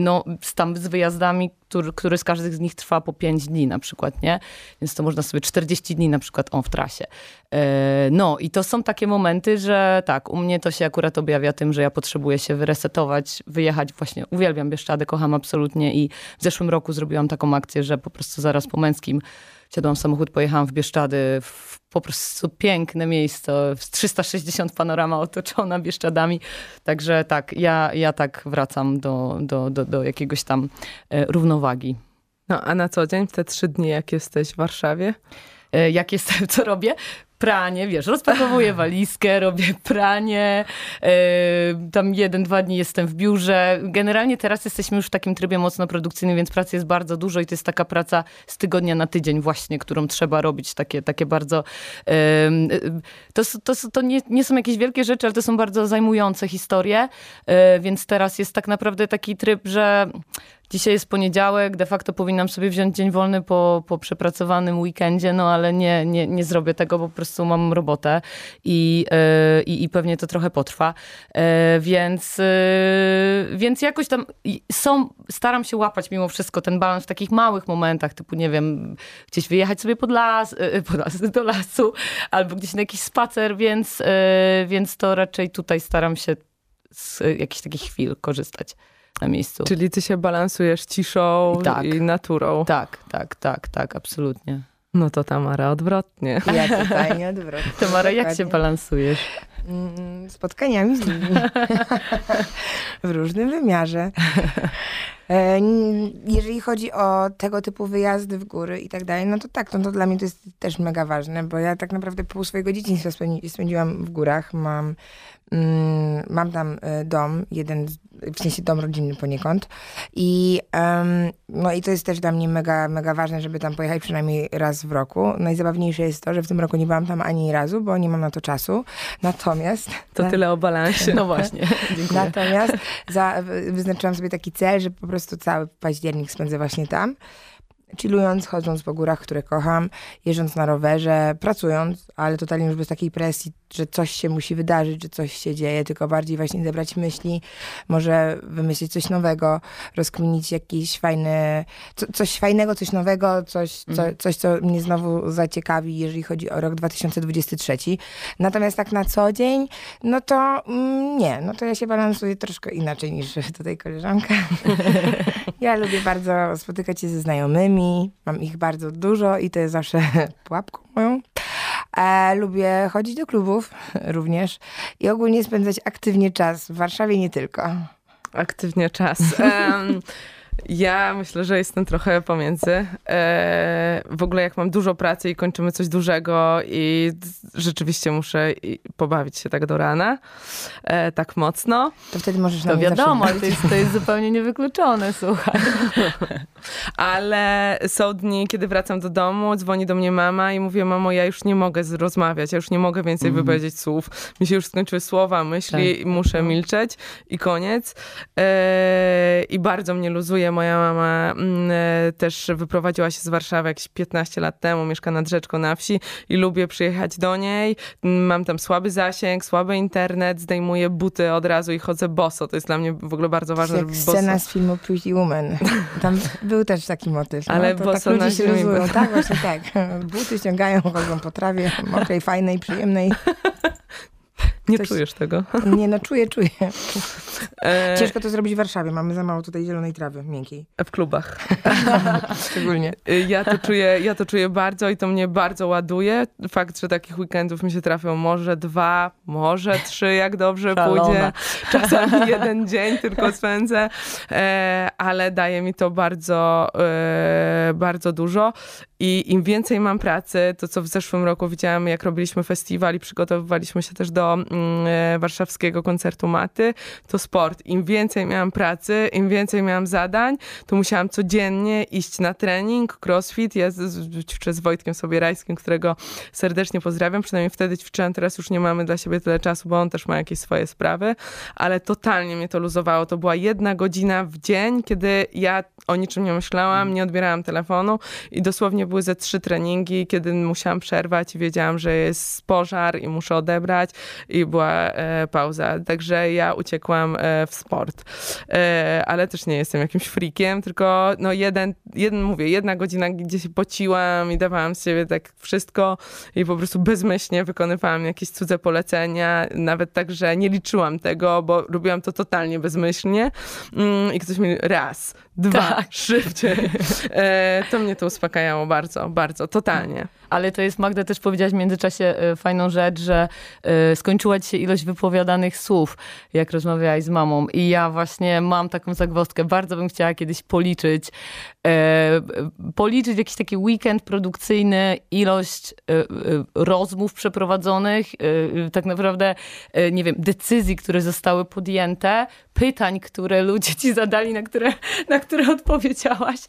no tam z wyjazdami, który, który z każdych z nich trwa po 5 dni na przykład, nie? Więc to można sobie 40 dni na przykład on w trasie. E, no i to są takie momenty, że tak, u mnie to się akurat objawia tym, że ja potrzebuję się wyresetować, wyjechać właśnie, uwielbiam Bieszczady, kocham absolutnie i w zeszłym roku zrobiłam taką akcję, że po prostu zaraz po męskim siadłam w samochód, pojechałam w Bieszczady, w po prostu piękne miejsce, 360 panorama otoczona Bieszczadami. Także tak, ja, ja tak wracam do, do, do, do jakiegoś tam e, równowagi. No a na co dzień, te trzy dni, jak jesteś w Warszawie? E, jak jestem, co robię? Pranie, wiesz, rozpakowuję walizkę, robię pranie, yy, tam jeden, dwa dni jestem w biurze. Generalnie teraz jesteśmy już w takim trybie mocno produkcyjnym, więc pracy jest bardzo dużo i to jest taka praca z tygodnia na tydzień właśnie, którą trzeba robić, takie, takie bardzo... Yy, to to, to nie, nie są jakieś wielkie rzeczy, ale to są bardzo zajmujące historie, yy, więc teraz jest tak naprawdę taki tryb, że Dzisiaj jest poniedziałek, de facto powinnam sobie wziąć dzień wolny po, po przepracowanym weekendzie, no ale nie, nie, nie zrobię tego, bo po prostu mam robotę i, yy, i pewnie to trochę potrwa. Yy, więc, yy, więc jakoś tam są, staram się łapać mimo wszystko ten balans w takich małych momentach, typu nie wiem, gdzieś wyjechać sobie pod las, pod las do lasu, albo gdzieś na jakiś spacer, więc, więc to raczej tutaj staram się z jakichś takich chwil korzystać na miejscu. Czyli ty się balansujesz ciszą i, tak. i naturą. Tak, tak, tak, tak, absolutnie. No to Tamara odwrotnie. Ja totalnie odwrotnie. Tamara, jak się balansujesz? Mm, spotkaniami z ludźmi. w różnym wymiarze. E, jeżeli chodzi o tego typu wyjazdy w góry i tak dalej, no to tak, no to dla mnie to jest też mega ważne, bo ja tak naprawdę pół swojego dzieciństwa spędziłam w górach. Mam mam tam e, dom, jeden, w sensie dom rodzinny poniekąd. I, um, no i to jest też dla mnie mega, mega ważne, żeby tam pojechać przynajmniej raz w roku. Najzabawniejsze jest to, że w tym roku nie byłam tam ani razu, bo nie mam na to czasu. Natomiast... To tyle o balansie. No właśnie, dziękuję. Natomiast za, wyznaczyłam sobie taki cel, że po prostu cały październik spędzę właśnie tam chillując, chodząc po górach, które kocham, jeżdżąc na rowerze, pracując, ale totalnie już bez takiej presji, że coś się musi wydarzyć, że coś się dzieje, tylko bardziej właśnie zebrać myśli, może wymyślić coś nowego, rozkminić jakiś fajny, co, coś fajnego, coś nowego, coś, co, mhm. coś, co mnie znowu zaciekawi, jeżeli chodzi o rok 2023. Natomiast tak na co dzień, no to mm, nie, no to ja się balansuję troszkę inaczej niż tutaj koleżanka. ja lubię bardzo spotykać się ze znajomymi, mam ich bardzo dużo i to jest zawsze pułapką moją. E, lubię chodzić do klubów również i ogólnie spędzać aktywnie czas w Warszawie nie tylko. Aktywnie czas. Um, Ja myślę, że jestem trochę pomiędzy. E, w ogóle jak mam dużo pracy i kończymy coś dużego i rzeczywiście muszę pobawić się tak do rana, e, tak mocno. To wtedy możesz na To wiadomo, to jest, to jest zupełnie niewykluczone, słuchaj. Ale są dni, kiedy wracam do domu, dzwoni do mnie mama i mówię, mamo, ja już nie mogę rozmawiać, ja już nie mogę więcej mm. wypowiedzieć słów. Mi się już skończyły słowa, myśli, tak. muszę milczeć i koniec. E, I bardzo mnie luzuje moja mama mm, e, też wyprowadziła się z Warszawy jakieś 15 lat temu, mieszka nad rzeczką na wsi i lubię przyjechać do niej. Mm, mam tam słaby zasięg, słaby internet, zdejmuję buty od razu i chodzę boso. To jest dla mnie w ogóle bardzo ważne. Jak scena z filmu Pretty Woman. Tam był też taki motyw. No? Ale to boso tak ludzie się luzują. Tak, właśnie tak. Buty ściągają, chodzą po trawie mokrej, fajnej, przyjemnej. Nie Coś... czujesz tego? Nie, no czuję, czuję. E... Ciężko to zrobić w Warszawie. Mamy za mało tutaj zielonej trawy, miękkiej. W klubach. Szczególnie. Y, ja to, czuję, ja to czuję bardzo i to mnie bardzo ładuje. Fakt, że takich weekendów mi się trafią może dwa, może trzy, jak dobrze Szalona. pójdzie. Czasami jeden dzień tylko spędzę, e, ale daje mi to bardzo, e, bardzo dużo. I im więcej mam pracy, to co w zeszłym roku widziałam, jak robiliśmy festiwal i przygotowywaliśmy się też do mm, warszawskiego koncertu Maty, to sport. Im więcej miałam pracy, im więcej miałam zadań, to musiałam codziennie iść na trening, crossfit. Ja ćwiczę z Wojtkiem Sobierajskim, którego serdecznie pozdrawiam. Przynajmniej wtedy ćwiczyłam, teraz już nie mamy dla siebie tyle czasu, bo on też ma jakieś swoje sprawy, ale totalnie mnie to luzowało. To była jedna godzina w dzień, kiedy ja o niczym nie myślałam, nie odbierałam telefonu i dosłownie były ze trzy treningi, kiedy musiałam przerwać i wiedziałam, że jest pożar i muszę odebrać i była e, pauza. Także ja uciekłam e, w sport. E, ale też nie jestem jakimś freakiem, tylko no jeden, jeden, mówię, jedna godzina, gdzie się pociłam i dawałam z siebie tak wszystko i po prostu bezmyślnie wykonywałam jakieś cudze polecenia, nawet tak, że nie liczyłam tego, bo robiłam to totalnie bezmyślnie mm, i ktoś mi raz, dwa, tak. szybciej. E, to mnie to uspokajało bardzo, bardzo, totalnie. Ale to jest, Magda, też powiedziałaś w międzyczasie e, fajną rzecz, że e, skończyła ci się ilość wypowiadanych słów, jak rozmawiałaś z mamą. I ja właśnie mam taką zagwozdkę. Bardzo bym chciała kiedyś policzyć, policzyć jakiś taki weekend produkcyjny, ilość rozmów przeprowadzonych, tak naprawdę, nie wiem, decyzji, które zostały podjęte, pytań, które ludzie ci zadali, na które, na które odpowiedziałaś.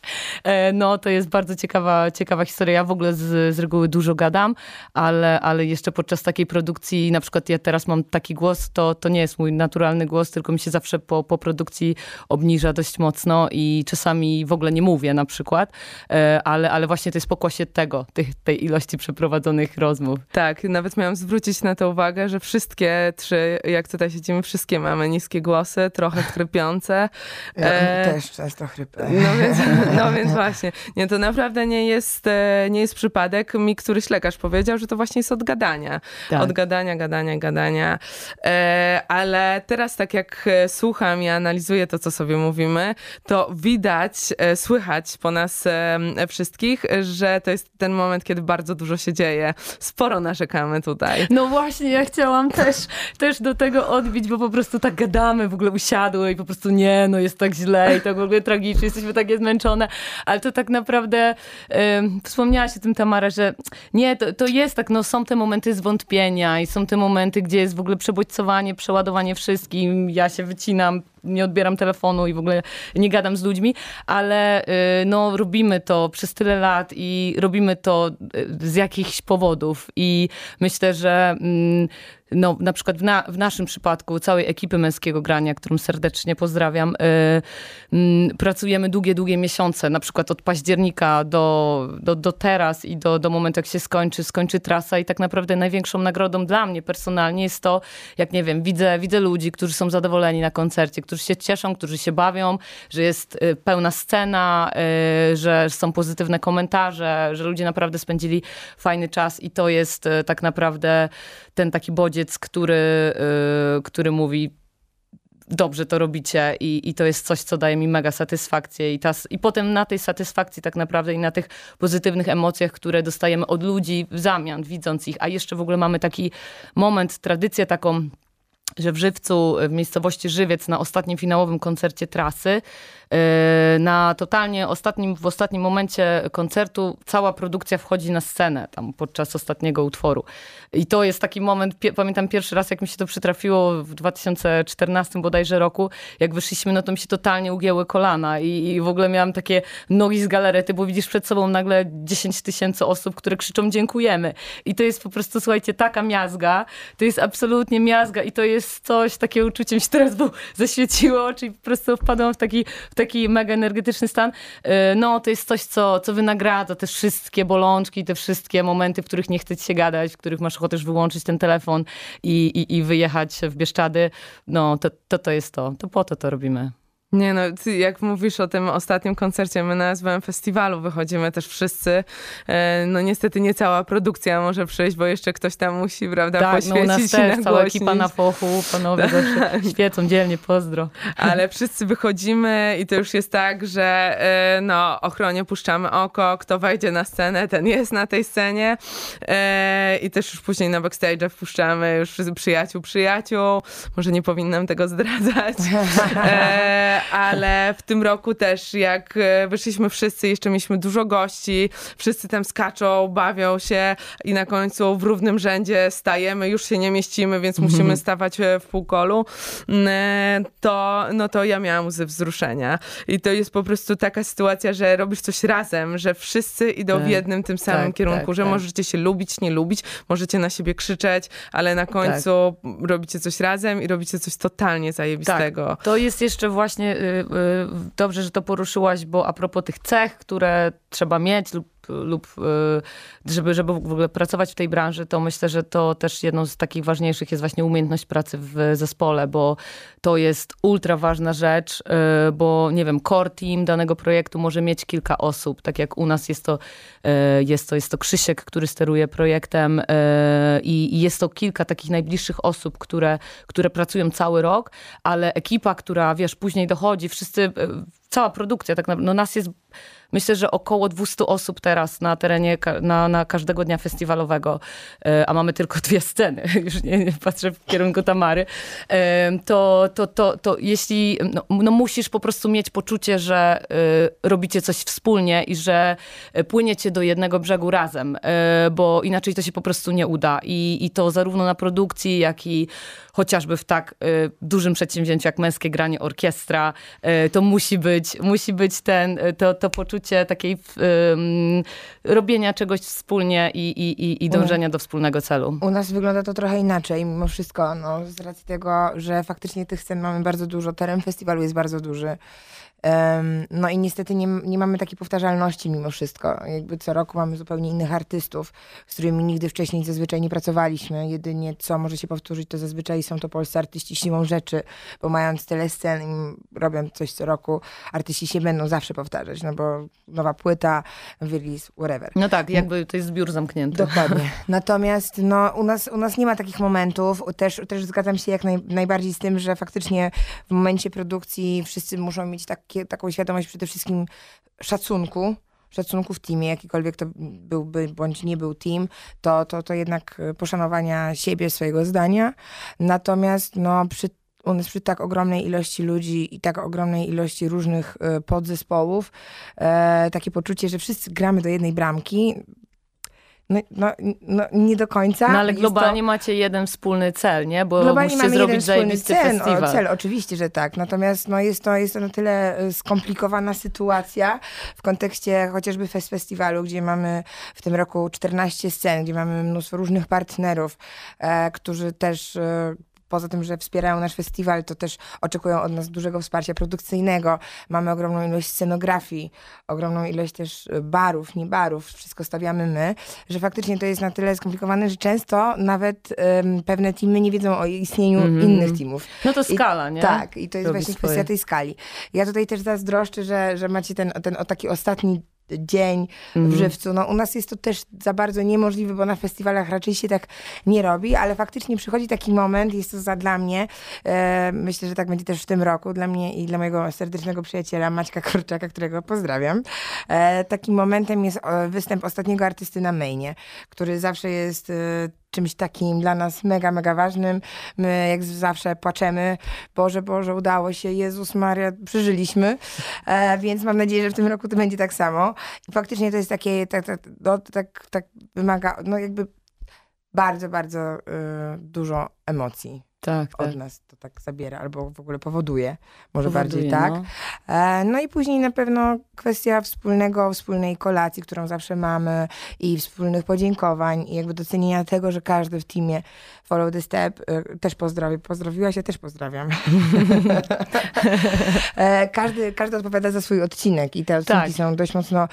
No, to jest bardzo ciekawa, ciekawa historia. Ja w ogóle z, z reguły dużo gadam, ale, ale jeszcze podczas takiej produkcji, na przykład ja teraz mam taki głos, to, to nie jest mój naturalny głos, tylko mi się zawsze po, po produkcji obniża dość mocno i czasami w ogóle nie mówię na przykład, e, ale, ale właśnie to jest pokłosie tego, tej, tej ilości przeprowadzonych rozmów. Tak, nawet miałam zwrócić na to uwagę, że wszystkie trzy, jak tutaj siedzimy, wszystkie mamy niskie głosy, trochę chrypiące. Ja e... też często chrypę. No więc, no więc właśnie. Nie, to naprawdę nie jest, e, nie jest przypadek mi któryś lekarz powiedział, że to właśnie jest od gadania. Tak. Od gadania, gadania, gadania. E, ale teraz tak jak e, słucham i analizuję to, co sobie mówimy, to widać, e, słychać po nas wszystkich, że to jest ten moment, kiedy bardzo dużo się dzieje. Sporo narzekamy tutaj. No właśnie, ja chciałam też, też do tego odbić, bo po prostu tak gadamy, w ogóle usiadły i po prostu nie, no jest tak źle i tak w ogóle tragicznie, jesteśmy takie zmęczone, ale to tak naprawdę wspomniałaś o tym Tamara, że nie, to, to jest tak, no są te momenty zwątpienia i są te momenty, gdzie jest w ogóle przebodźcowanie, przeładowanie wszystkim, ja się wycinam, nie odbieram telefonu i w ogóle nie gadam z ludźmi, ale y, no robimy to przez tyle lat i robimy to y, z jakichś powodów. I myślę, że mm, no, na przykład w, na, w naszym przypadku, całej ekipy męskiego grania, którą serdecznie pozdrawiam, yy, pracujemy długie, długie miesiące, na przykład od października do, do, do teraz i do, do momentu, jak się skończy, skończy trasa i tak naprawdę największą nagrodą dla mnie personalnie jest to, jak nie wiem, widzę, widzę ludzi, którzy są zadowoleni na koncercie, którzy się cieszą, którzy się bawią, że jest y, pełna scena, yy, że są pozytywne komentarze, że ludzie naprawdę spędzili fajny czas i to jest tak naprawdę ten taki bodziec, który, yy, który mówi dobrze to robicie i, i to jest coś, co daje mi mega satysfakcję. I, ta, i potem na tej satysfakcji tak naprawdę i na tych pozytywnych emocjach, które dostajemy od ludzi w zamian, widząc ich, a jeszcze w ogóle mamy taki moment, tradycję taką, że w Żywcu, w miejscowości Żywiec na ostatnim finałowym koncercie trasy na totalnie ostatnim, w ostatnim momencie koncertu cała produkcja wchodzi na scenę tam podczas ostatniego utworu. I to jest taki moment, pamiętam pierwszy raz, jak mi się to przytrafiło w 2014 bodajże roku, jak wyszliśmy, no to mi się totalnie ugięły kolana i, i w ogóle miałam takie nogi z galarety, bo widzisz przed sobą nagle 10 tysięcy osób, które krzyczą dziękujemy. I to jest po prostu, słuchajcie, taka miazga, to jest absolutnie miazga i to jest coś, takie uczucie mi się teraz zaświeciło oczy i po prostu wpadłam w taki, w taki mega energetyczny stan, y, no to jest coś, co, co wynagradza te wszystkie bolączki, te wszystkie momenty, w których nie chce ci się gadać, w których masz ochotę już wyłączyć ten telefon i, i, i wyjechać w Bieszczady. No to, to to jest to. To po to to robimy. Nie no, jak mówisz o tym ostatnim koncercie, my na SWM Festiwalu wychodzimy też wszyscy. E, no niestety nie cała produkcja może przyjść, bo jeszcze ktoś tam musi, prawda, tak, poświecić no u nas też, cała ekipa na fochu, panowie tak. zawsze świecą dzielnie, pozdro. Ale wszyscy wychodzimy i to już jest tak, że e, no ochronie puszczamy oko, kto wejdzie na scenę, ten jest na tej scenie e, i też już później na backstage wpuszczamy już przyjaciół, przyjaciół. Może nie powinnam tego zdradzać ale w tym roku też jak e, wyszliśmy wszyscy, jeszcze mieliśmy dużo gości, wszyscy tam skaczą, bawią się i na końcu w równym rzędzie stajemy, już się nie mieścimy, więc mhm. musimy stawać e, w półkolu, mm, e, to, no to ja miałam łzy wzruszenia. I to jest po prostu taka sytuacja, że robisz coś razem, że wszyscy idą tak, w jednym tym samym tak, kierunku, tak, że tak. możecie się lubić, nie lubić, możecie na siebie krzyczeć, ale na końcu tak. robicie coś razem i robicie coś totalnie zajebistego. Tak. To jest jeszcze właśnie dobrze, że to poruszyłaś, bo a propos tych cech, które trzeba mieć lub lub y, żeby, żeby w ogóle pracować w tej branży, to myślę, że to też jedną z takich ważniejszych jest właśnie umiejętność pracy w zespole, bo to jest ultra ważna rzecz, y, bo nie wiem, core team danego projektu może mieć kilka osób, tak jak u nas jest to, y, jest to, jest to Krzysiek, który steruje projektem i jest to kilka takich najbliższych osób, które, które pracują cały rok, ale ekipa, która wiesz, później dochodzi, wszyscy cała produkcja, tak naprawdę, no nas jest myślę, że około 200 osób teraz na terenie, na, na każdego dnia festiwalowego, e, a mamy tylko dwie sceny, już nie, nie patrzę w kierunku Tamary, e, to, to, to, to jeśli, no, no musisz po prostu mieć poczucie, że e, robicie coś wspólnie i że płyniecie do jednego brzegu razem, bo inaczej to się po prostu nie uda. I, i to zarówno na produkcji, jak i chociażby w tak dużym przedsięwzięciu jak męskie granie orkiestra, to musi być, musi być ten, to, to poczucie takiej um, robienia czegoś wspólnie i, i, i dążenia do wspólnego celu. U nas wygląda to trochę inaczej, mimo wszystko, no, z racji tego, że faktycznie tych scen mamy bardzo dużo, teren festiwalu jest bardzo duży. No i niestety nie, nie mamy takiej powtarzalności mimo wszystko. Jakby co roku mamy zupełnie innych artystów, z którymi nigdy wcześniej zazwyczaj nie pracowaliśmy. Jedynie co może się powtórzyć, to zazwyczaj są to polscy artyści siłą rzeczy, bo mając tyle scen i robiąc coś co roku, artyści się będą zawsze powtarzać, no bo nowa płyta, release, whatever. No tak, jakby to jest zbiór zamknięty. Dokładnie. Natomiast no, u, nas, u nas nie ma takich momentów. Też, też zgadzam się jak naj, najbardziej z tym, że faktycznie w momencie produkcji wszyscy muszą mieć tak takie, taką świadomość przede wszystkim szacunku, szacunku w teamie, jakikolwiek to byłby bądź nie był team, to, to, to jednak e, poszanowania siebie, swojego zdania. Natomiast no, przy u nas przy tak ogromnej ilości ludzi i tak ogromnej ilości różnych y, podzespołów, e, takie poczucie, że wszyscy gramy do jednej bramki, no, no, no, nie do końca. No ale globalnie to... macie jeden wspólny cel, nie? Bo globalnie musicie mamy zrobić zajebisty cel, festiwal. O, cel, oczywiście, że tak. Natomiast no, jest, to, jest to na tyle e, skomplikowana sytuacja w kontekście chociażby fest festiwalu, gdzie mamy w tym roku 14 scen, gdzie mamy mnóstwo różnych partnerów, e, którzy też e, poza tym, że wspierają nasz festiwal, to też oczekują od nas dużego wsparcia produkcyjnego. Mamy ogromną ilość scenografii, ogromną ilość też e, barów, nie barów, wszystko stawiamy my, że faktycznie to jest na tyle skomplikowane, że często nawet um, pewne teamy nie wiedzą o istnieniu mm -hmm. innych teamów. No to skala, I, nie? Tak, i to jest Robi właśnie swoje. kwestia tej skali. Ja tutaj też zazdroszczę, że, że macie ten, ten o taki ostatni dzień mm. w mhm. żywcu. No, u nas jest to też za bardzo niemożliwe, bo na festiwalach raczej się tak nie robi, ale faktycznie przychodzi taki moment, jest to za dla mnie, e, myślę, że tak będzie też w tym roku, dla mnie i dla mojego serdecznego przyjaciela Maćka Korczaka, którego pozdrawiam. E, takim momentem jest e, występ ostatniego artysty na mainie, który zawsze jest e, czymś takim dla nas mega, mega ważnym. My jak zawsze płaczemy, Boże, Boże, udało się, Jezus Maria, przeżyliśmy, e, więc mam nadzieję, że w tym roku to będzie tak samo. I faktycznie to jest takie, tak, tak, no, tak, tak wymaga, no jakby bardzo, bardzo y, dużo emocji tak, od tak. nas to tak zabiera, albo w ogóle powoduje, może powoduje, bardziej tak. No. E, no i później na pewno kwestia wspólnego, wspólnej kolacji, którą zawsze mamy i wspólnych podziękowań i jakby docenienia tego, że każdy w teamie Follow the Step e, też pozdrowi. Pozdrowiłaś, ja też pozdrawiam. e, każdy, każdy odpowiada za swój odcinek i te odcinki tak. są dość mocno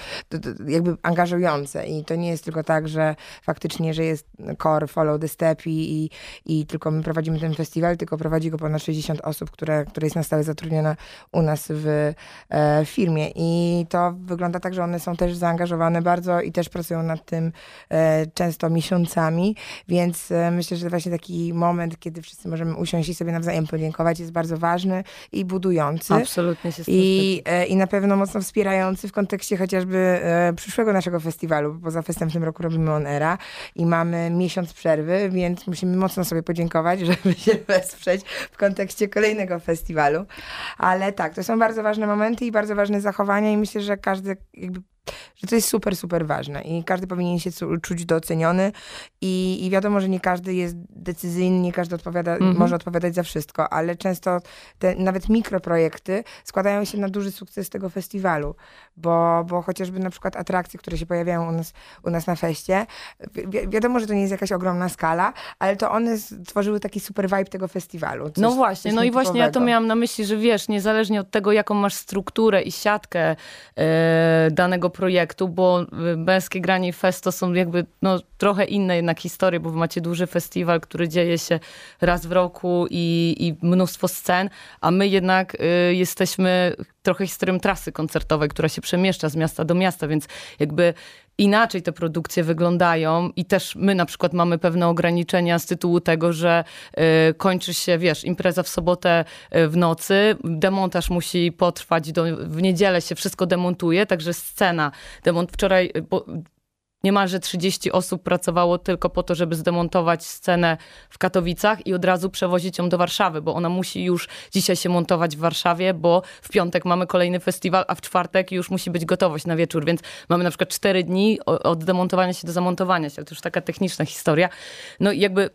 jakby angażujące i to nie jest tylko tak, że faktycznie, że jest core Follow the Step i, i, i tylko my prowadzimy ten festiwal, tylko prowadzi go ponad 60 osób, które, które jest na stałe zatrudnione u nas w e, firmie. I to wygląda tak, że one są też zaangażowane bardzo i też pracują nad tym e, często miesiącami, więc e, myślę, że właśnie taki moment, kiedy wszyscy możemy usiąść i sobie nawzajem podziękować, jest bardzo ważny i budujący. Absolutnie się I, e, I na pewno mocno wspierający w kontekście chociażby e, przyszłego naszego festiwalu, bo poza festem w tym roku robimy On Era i mamy miesiąc przerwy, więc musimy mocno sobie podziękować, żeby się się wesprzeć w kontekście kolejnego festiwalu. Ale tak, to są bardzo ważne momenty i bardzo ważne zachowania i myślę, że każdy jakby że to jest super, super ważne i każdy powinien się czuć doceniony i, i wiadomo, że nie każdy jest decyzyjny, nie każdy odpowiada, mm -hmm. może odpowiadać za wszystko, ale często te nawet mikroprojekty składają się na duży sukces tego festiwalu, bo, bo chociażby na przykład atrakcje, które się pojawiają u nas, u nas na feście, wi wiadomo, że to nie jest jakaś ogromna skala, ale to one stworzyły taki super vibe tego festiwalu. Coś, no właśnie, no i właśnie ja to miałam na myśli, że wiesz, niezależnie od tego, jaką masz strukturę i siatkę e, danego projektu, bo y, Męskie Granie i Fest to są jakby no, trochę inne jednak historie, bo macie duży festiwal, który dzieje się raz w roku i, i mnóstwo scen, a my jednak y, jesteśmy trochę historią trasy koncertowej, która się przemieszcza z miasta do miasta, więc jakby inaczej te produkcje wyglądają i też my na przykład mamy pewne ograniczenia z tytułu tego, że y, kończy się, wiesz, impreza w sobotę y, w nocy, demontaż musi potrwać, do, w niedzielę się wszystko demontuje, także scena, demont wczoraj, bo Niemalże 30 osób pracowało tylko po to, żeby zdemontować scenę w Katowicach i od razu przewozić ją do Warszawy, bo ona musi już dzisiaj się montować w Warszawie, bo w piątek mamy kolejny festiwal, a w czwartek już musi być gotowość na wieczór, więc mamy na przykład 4 dni od demontowania się do zamontowania się. To już taka techniczna historia. No i jakby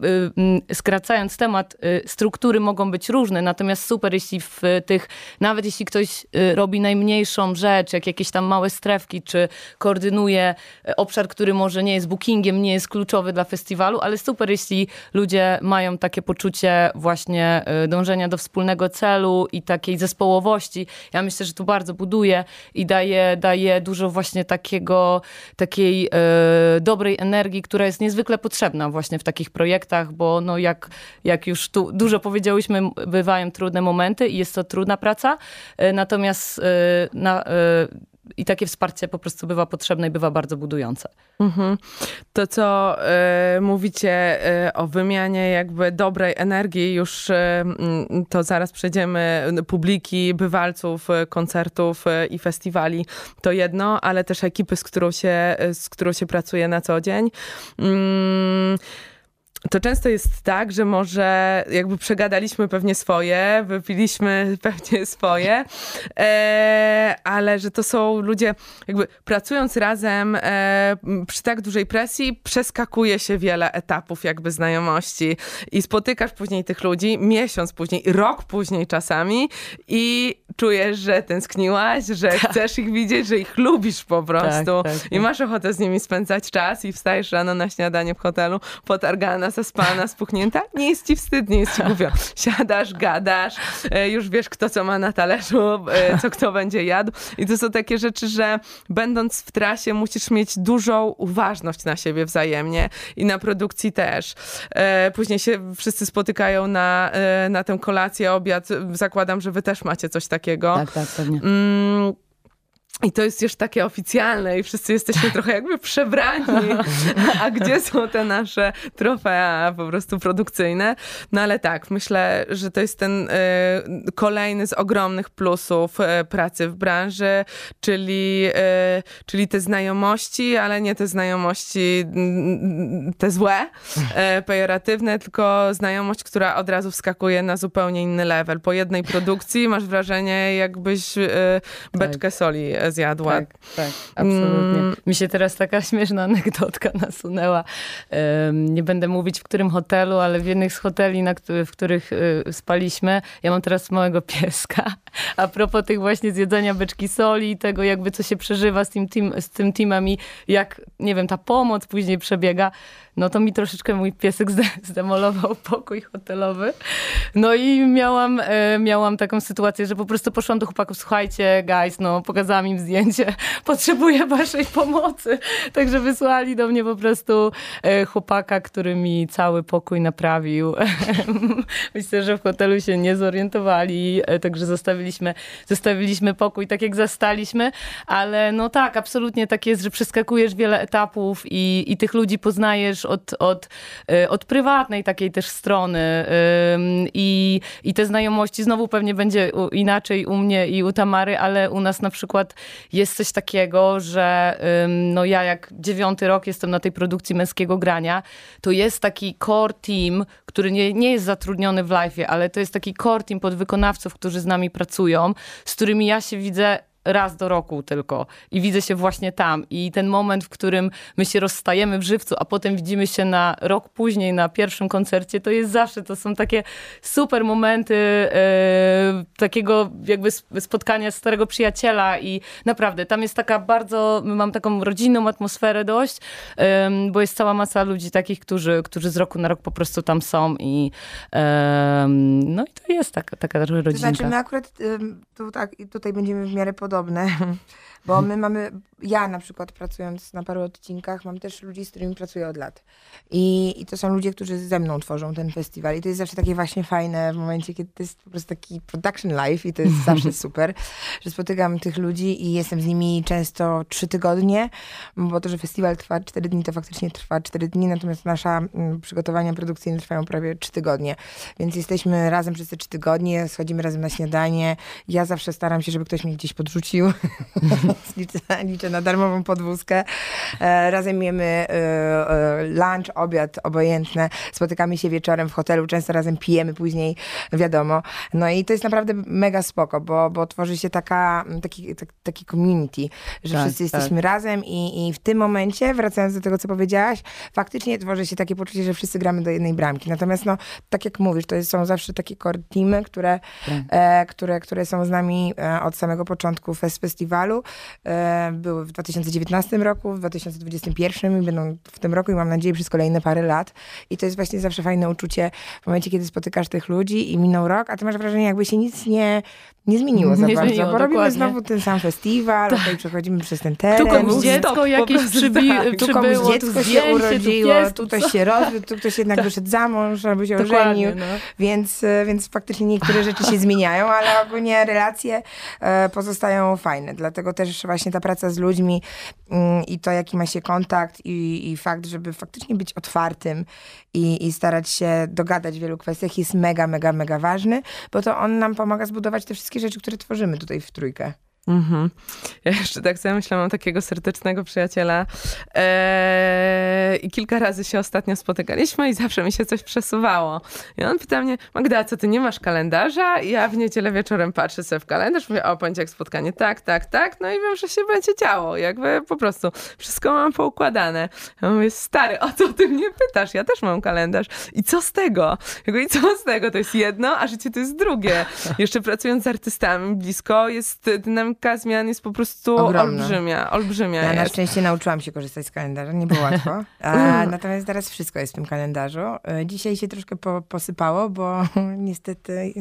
y, skracając temat, y, struktury mogą być różne, natomiast super, jeśli w tych, nawet jeśli ktoś y, robi najmniejszą rzecz, jak jakieś tam małe strefki, czy koordynuje obszar, który może nie jest bookingiem, nie jest kluczowy dla festiwalu, ale super, jeśli ludzie mają takie poczucie właśnie y, dążenia do wspólnego celu i takiej zespołowości. Ja myślę, że to bardzo buduje i daje, daje dużo właśnie takiego, takiej e, dobrej energii, która jest niezwykle potrzebna właśnie w takich projektach, bo no jak, jak już tu dużo powiedziałyśmy, bywają trudne momenty i jest to trudna praca, e, natomiast e, na, i takie wsparcie po prostu bywa potrzebne i bywa bardzo budujące. Mhm. To, co y, mówicie y, o wymianie jakby dobrej energii, już y, to zaraz przejdziemy, publiki, bywalców, koncertów i festiwali, to jedno, ale też ekipy, z którą się, z którą się pracuje na co dzień. Mm, to często jest tak, że może jakby przegadaliśmy pewnie swoje, wypiliśmy pewnie swoje, e, ale że to są ludzie, jakby pracując razem e, przy tak dużej presji, przeskakuje się wiele etapów jakby znajomości i spotykasz później tych ludzi miesiąc później, rok później czasami i czujesz, że tęskniłaś, że tak. chcesz ich widzieć, że ich lubisz po prostu tak, tak, i tak. masz ochotę z nimi spędzać czas i wstajesz rano na śniadanie w hotelu potargana, zaspana, spuchnięta. Nie jest ci wstyd, nie jest ci głupio. Siadasz, gadasz, e, już wiesz kto co ma na talerzu, e, co kto będzie jadł i to są takie rzeczy, że będąc w trasie musisz mieć dużą uważność na siebie wzajemnie i na produkcji też. E, później się wszyscy spotykają na, na tę kolację, obiad. Zakładam, że wy też macie coś takiego takiego. Tak, tak, pewnie. Mm, i to jest już takie oficjalne i wszyscy jesteśmy trochę jakby przebrani. A gdzie są te nasze trofea po prostu produkcyjne? No ale tak, myślę, że to jest ten y, kolejny z ogromnych plusów y, pracy w branży, czyli, y, czyli te znajomości, ale nie te znajomości mm, te złe, pejoratywne, tylko znajomość, która od razu wskakuje na zupełnie inny level. Po jednej produkcji masz wrażenie, jakbyś beczkę tak. soli zjadła. Tak, tak, absolutnie. Mm. Mi się teraz taka śmieszna anegdotka nasunęła. nie będę mówić w którym hotelu, ale w jednych z hoteli, w których y, spaliśmy, ja mam teraz małego pieska. A propos tych właśnie zjedzenia beczki soli i tego jakby co się przeżywa z tym, team, z tym teamem i jak, nie wiem, ta pomoc później przebiega, no to mi troszeczkę mój piesek zdemolował pokój hotelowy. No i miałam, e, miałam taką sytuację, że po prostu poszłam do chłopaków, słuchajcie, guys, no pokazałam im zdjęcie, potrzebuję waszej pomocy. Także wysłali do mnie po prostu e, chłopaka, który mi cały pokój naprawił. Myślę, że w hotelu się nie zorientowali, e, także zostawiliśmy, zostawiliśmy pokój tak jak zastaliśmy, ale no tak, absolutnie tak jest, że przeskakujesz wiele etapów i, i tych ludzi poznajesz od, od, y, od prywatnej takiej też strony i, i te znajomości znowu pewnie będzie inaczej u mnie i u Tamary, ale u nas na przykład jest coś takiego, że no ja jak dziewiąty rok jestem na tej produkcji męskiego grania, to jest taki core team, który nie, nie jest zatrudniony w live'ie, ale to jest taki core team podwykonawców, którzy z nami pracują, z którymi ja się widzę raz do roku tylko i widzę się właśnie tam. I ten moment, w którym my się rozstajemy w żywcu, a potem widzimy się na rok później na pierwszym koncercie, to jest zawsze, to są takie super momenty e, takiego jakby spotkania starego przyjaciela i naprawdę tam jest taka bardzo, mam taką rodzinną atmosferę dość, bo jest cała masa ludzi takich, którzy, którzy z roku na rok po prostu tam są i no i to jest taka, taka rodzinka. To znaczy my akurat tu, tak, tutaj będziemy w miarę podobni podobne. Bo my mamy, ja na przykład pracując na paru odcinkach, mam też ludzi, z którymi pracuję od lat. I, I to są ludzie, którzy ze mną tworzą ten festiwal. I to jest zawsze takie właśnie fajne w momencie, kiedy to jest po prostu taki production life i to jest zawsze super, że spotykam tych ludzi i jestem z nimi często trzy tygodnie, bo to, że festiwal trwa cztery dni, to faktycznie trwa cztery dni, natomiast nasza przygotowania produkcyjne trwają prawie trzy tygodnie. Więc jesteśmy razem przez te trzy tygodnie, schodzimy razem na śniadanie. Ja zawsze staram się, żeby ktoś mnie gdzieś podrzucił. liczę, liczę na darmową podwózkę. E, razem jemy e, e, lunch, obiad, obojętne. Spotykamy się wieczorem w hotelu, często razem pijemy później, wiadomo. No i to jest naprawdę mega spoko, bo, bo tworzy się taka, taki, taki community, że tak, wszyscy tak. jesteśmy razem i, i w tym momencie, wracając do tego, co powiedziałaś, faktycznie tworzy się takie poczucie, że wszyscy gramy do jednej bramki. Natomiast no, tak jak mówisz, to są zawsze takie core teamy, które, tak. e, które, które są z nami od samego początku festiwalu. E, były w 2019 roku, w 2021 i będą w tym roku i mam nadzieję przez kolejne parę lat. I to jest właśnie zawsze fajne uczucie w momencie, kiedy spotykasz tych ludzi i minął rok, a ty masz wrażenie, jakby się nic nie, nie zmieniło za nie bardzo, zmieniło, bo dokładnie. robimy znowu ten sam festiwal, tak. tutaj przechodzimy przez ten teren. Tu komuś dziecko jakieś przybi- tak. tu komuś dziecko się urodziło, tu, tu ktoś się rozwiódł, tu ktoś jednak tak. wyszedł za mąż albo się ożenił, no. więc, e, więc faktycznie niektóre rzeczy się zmieniają, ale ogólnie relacje e, fajne, dlatego też właśnie ta praca z ludźmi mm, i to, jaki ma się kontakt i, i fakt, żeby faktycznie być otwartym i, i starać się dogadać w wielu kwestiach jest mega, mega, mega ważny, bo to on nam pomaga zbudować te wszystkie rzeczy, które tworzymy tutaj w trójkę. Mhm. Ja jeszcze tak sobie myślę, mam takiego serdecznego przyjaciela eee, i kilka razy się ostatnio spotykaliśmy i zawsze mi się coś przesuwało. I on pyta mnie, Magda, co ty nie masz kalendarza? I ja w niedzielę wieczorem patrzę sobie w kalendarz, mówię, o, poniedziałek spotkanie, tak, tak, tak, no i wiem, że się będzie działo, jakby po prostu wszystko mam poukładane. Ja mówię, stary, o co ty mnie pytasz? Ja też mam kalendarz. I co z tego? I co z tego? To jest jedno, a życie to jest drugie. Jeszcze pracując z artystami blisko jest dynamika dynamika zmian jest po prostu Ogromna. olbrzymia. olbrzymia ja jest. na szczęście nauczyłam się korzystać z kalendarza, nie było łatwo. A, natomiast teraz wszystko jest w tym kalendarzu. E, dzisiaj się troszkę po, posypało, bo niestety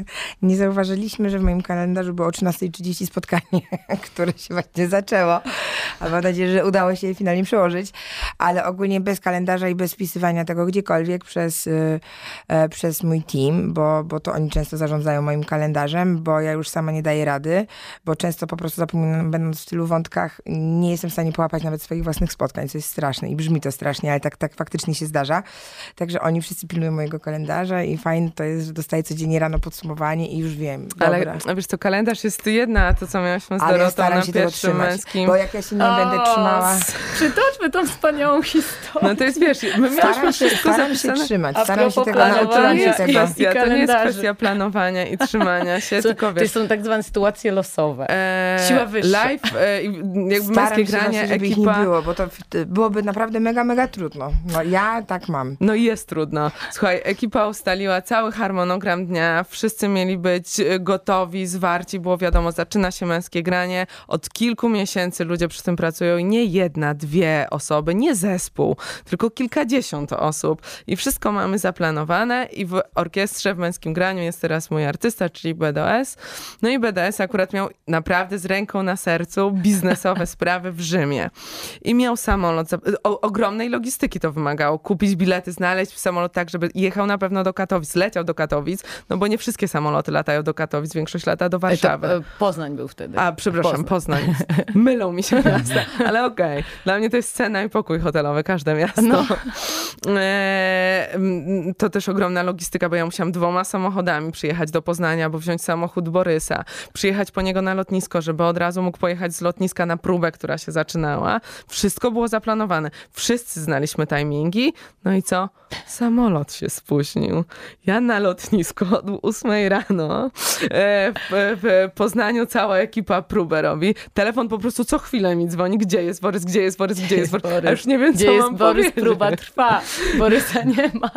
nie zauważyliśmy, że w moim kalendarzu było o 13.30 spotkanie, które się właśnie zaczęło. A mam nadzieję, że udało się je finalnie przełożyć. Ale ogólnie bez kalendarza i bez wpisywania tego gdziekolwiek przez, e, e, przez mój team, bo, bo to oni często zarządzają moim kalendarzem, bo ja już sama nie daję rady, bo często po prostu zapominam, będąc w tylu wątkach, nie jestem w stanie połapać nawet swoich własnych spotkań, co jest straszne i brzmi to strasznie, ale tak, tak faktycznie się zdarza. Także oni wszyscy pilnują mojego kalendarza i fajne to jest, że dostaję codziennie rano podsumowanie i już wiem. Dobra. Ale wiesz, to kalendarz jest jedna, to co miałyśmy z Dorotą ja na się pierwszym męskim. Bo jak ja się nie o, będę trzymała... Przytoczmy tą wspaniałą historię. No to jest, wiesz, my staram się, staram się trzymać, staram się tego nauczyć. To, kwestia, to nie jest kwestia planowania i trzymania się, tylko wiesz... To są tak zwane sytuacje losowe. E, Siła wyższa. Live, e, jakby męskie granie, żeby ekipa... nie było, bo to byłoby naprawdę mega, mega trudno. No ja tak mam. No jest trudno. Słuchaj, ekipa ustaliła cały harmonogram dnia, wszyscy mieli być e, gotowi, zwarci, było wiadomo, zaczyna się męskie granie, od kilku miesięcy ludzie przy tym pracują i nie jedna, dwie osoby, nie zespół, tylko kilkadziesiąt osób i wszystko mamy zaplanowane i w orkiestrze w męskim graniu jest teraz mój artysta, czyli BDS. No i BDS akurat miał naprawdę z ręką na sercu biznesowe sprawy w Rzymie. I miał samolot, o, ogromnej logistyki to wymagało. Kupić bilety, znaleźć samolot tak, żeby jechał na pewno do Katowic, leciał do Katowic, no bo nie wszystkie samoloty latają do Katowic, większość lata do Warszawy. To, e, Poznań był wtedy. A, przepraszam, Poznań. Poznań. Mylą mi się miasta, ale okej. Okay. Dla mnie to jest cena i pokój hotelowy, każde miasto. No. E, to też ogromna logistyka, bo ja musiałam dwoma samochodami przyjechać do Poznania, bo wziąć samochód Borysa, przyjechać po niego na lotnisko, żeby od razu mógł pojechać z lotniska na próbę, która się zaczynała. Wszystko było zaplanowane. Wszyscy znaliśmy timingi. No i co? Samolot się spóźnił. Ja na lotnisku od 8 rano e, w, w Poznaniu cała ekipa próbę robi. Telefon po prostu co chwilę mi dzwoni. Gdzie jest Borys? Gdzie jest Borys? Gdzie jest Borys? A już nie wiem, gdzie co jest mam Borys? Powiedzieć. Próba trwa. Borysa nie ma.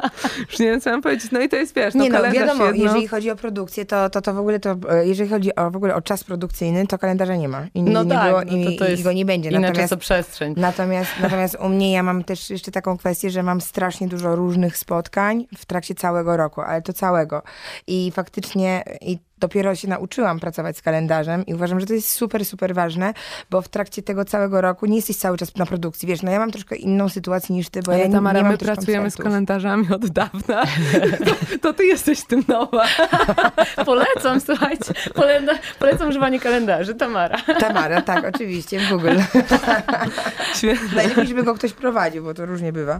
Już nie wiem, co mam powiedzieć. No i to jest, wiesz, no nie no, wiadomo, jedno... jeżeli chodzi o produkcję, to, to, to w ogóle to, e, jeżeli chodzi o, w ogóle o czas produkcyjny, to kalendarza nie ma. I no nie tak, było, no i, to, to i go nie będzie. Natomiast, przestrzeń. Natomiast, natomiast u mnie ja mam też jeszcze taką kwestię, że mam strasznie dużo różnych spotkań w trakcie całego roku, ale to całego. I faktycznie i dopiero się nauczyłam pracować z kalendarzem i uważam, że to jest super, super ważne, bo w trakcie tego całego roku nie jesteś cały czas na produkcji. Wiesz, no ja mam troszkę inną sytuację niż ty, bo Ale ja nie, Tamara, nie mam my pracujemy z koncertów. kalendarzami od dawna. To, to ty jesteś tym nowa. Polecam, słuchajcie, polecam, polecam używanie kalendarzy. Tamara. Tamara, tak, oczywiście, w Google. Najlepiej, żeby go ktoś prowadził, bo to różnie bywa.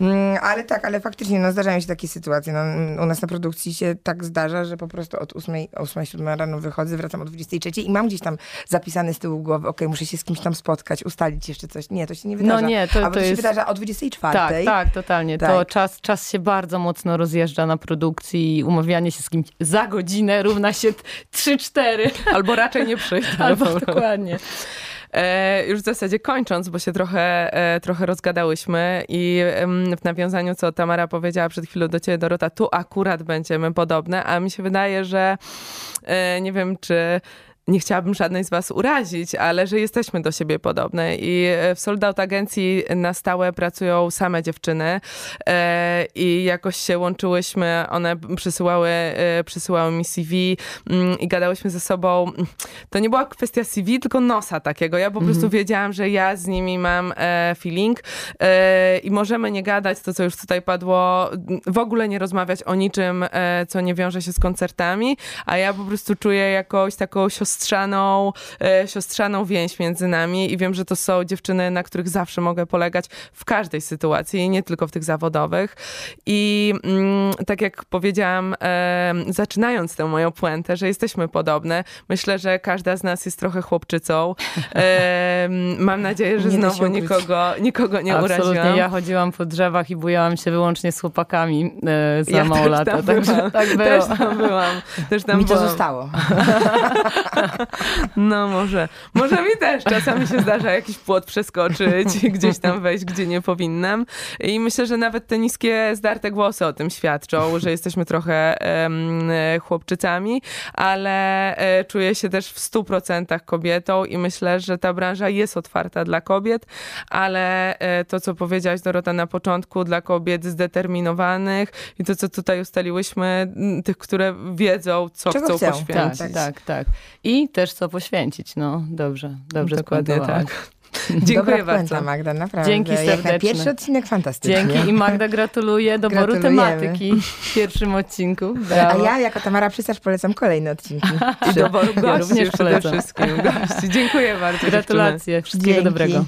Mm, ale tak, ale faktycznie, no zdarzają się takie sytuacje. No, u nas na produkcji się tak zdarza, że po prostu od 8, 8 7 rano wychodzę, wracam o 23 i mam gdzieś tam zapisane z tyłu głowy, okej, muszę się z kimś tam spotkać, ustalić jeszcze coś. Nie, to się nie wydarza. No nie, to, Albo to to się jest... wydarza o 24. Tak, tak, totalnie. To Tak. czas, czas się bardzo mocno rozjeżdża na produkcji i umawianie się z kimś za godzinę równa się 3-4. Albo raczej nie przyjdę. Albo dokładnie. E, już w zasadzie kończąc, bo się trochę, e, trochę rozgadałyśmy i w nawiązaniu, co Tamara powiedziała przed chwilą do ciebie, Dorota, tu akurat będziemy podobne, a mi się wydaje, że e, nie wiem, czy nie chciałabym żadnej z was urazić, ale że jesteśmy do siebie podobne i e, w Sold Out agencji na stałe pracują same dziewczyny e, i jakoś się łączyłyśmy, one przysyłały, e, przysyłały mi CV mm, i gadałyśmy ze sobą. To nie była kwestia CV, tylko nosa takiego. Ja po prostu wiedziałam, że ja z nimi mam feeling i możemy nie gadać, to co już tutaj padło, w ogóle nie rozmawiać o niczym, co nie wiąże się z koncertami, a ja po prostu czuję jakąś taką siostrzaną, e, siostrzaną więź między nami i wiem, że to są dziewczyny, na których zawsze mogę polegać w każdej sytuacji, nie tylko w tych zawodowych. I mm, tak jak powiedziałam, zaczynając tę moją puentę, że jesteśmy podobne, myślę, że każda z nas jest trochę chłopczycą. Mam nadzieję, że Nie znowu nikogo, nikogo nie Absolutnie. uraziłam. Ja chodziłam po drzewach i bujałam się wyłącznie z chłopakami e, za Ja mało lata. Także tak było. Też tam byłam. Też tam Mi to byłam. zostało. No może. Może mi też. Czasami się zdarza jakiś płot przeskoczyć, gdzieś tam wejść, gdzie nie powinnam. I myślę, że nawet te niskie, zdarte głosy o tym świadczą, że jesteśmy trochę e, chłopczycami, ale e, czuję się też w stu procentach kobietą i myślę, że ta branża jest otwarta dla kobiet, ale e, to, co powiedziałaś Dorota na początku, dla kobiet zdeterminowanych i to, co tutaj ustaliłyśmy, tych, które wiedzą, co Czego chcą chcą. Tak, poświęcić. tak, tak. I też co poświęcić. No, dobrze, dobrze Dokładnie tak. Dziękuję Dobra puenta, bardzo. Magda, naprawdę. Dzięki serdeczne. pierwszy odcinek fantastycznie. Dzięki i Magda gratuluję doboru tematyki w pierwszym odcinku. A Brawo. ja jako Tamara Przysarz polecam kolejne odcinki. I doboru Ja gości również przede polecam. wszystkim. Gości. Dziękuję bardzo. dziewczyny. Gratulacje, wszystkiego Dzięki. dobrego.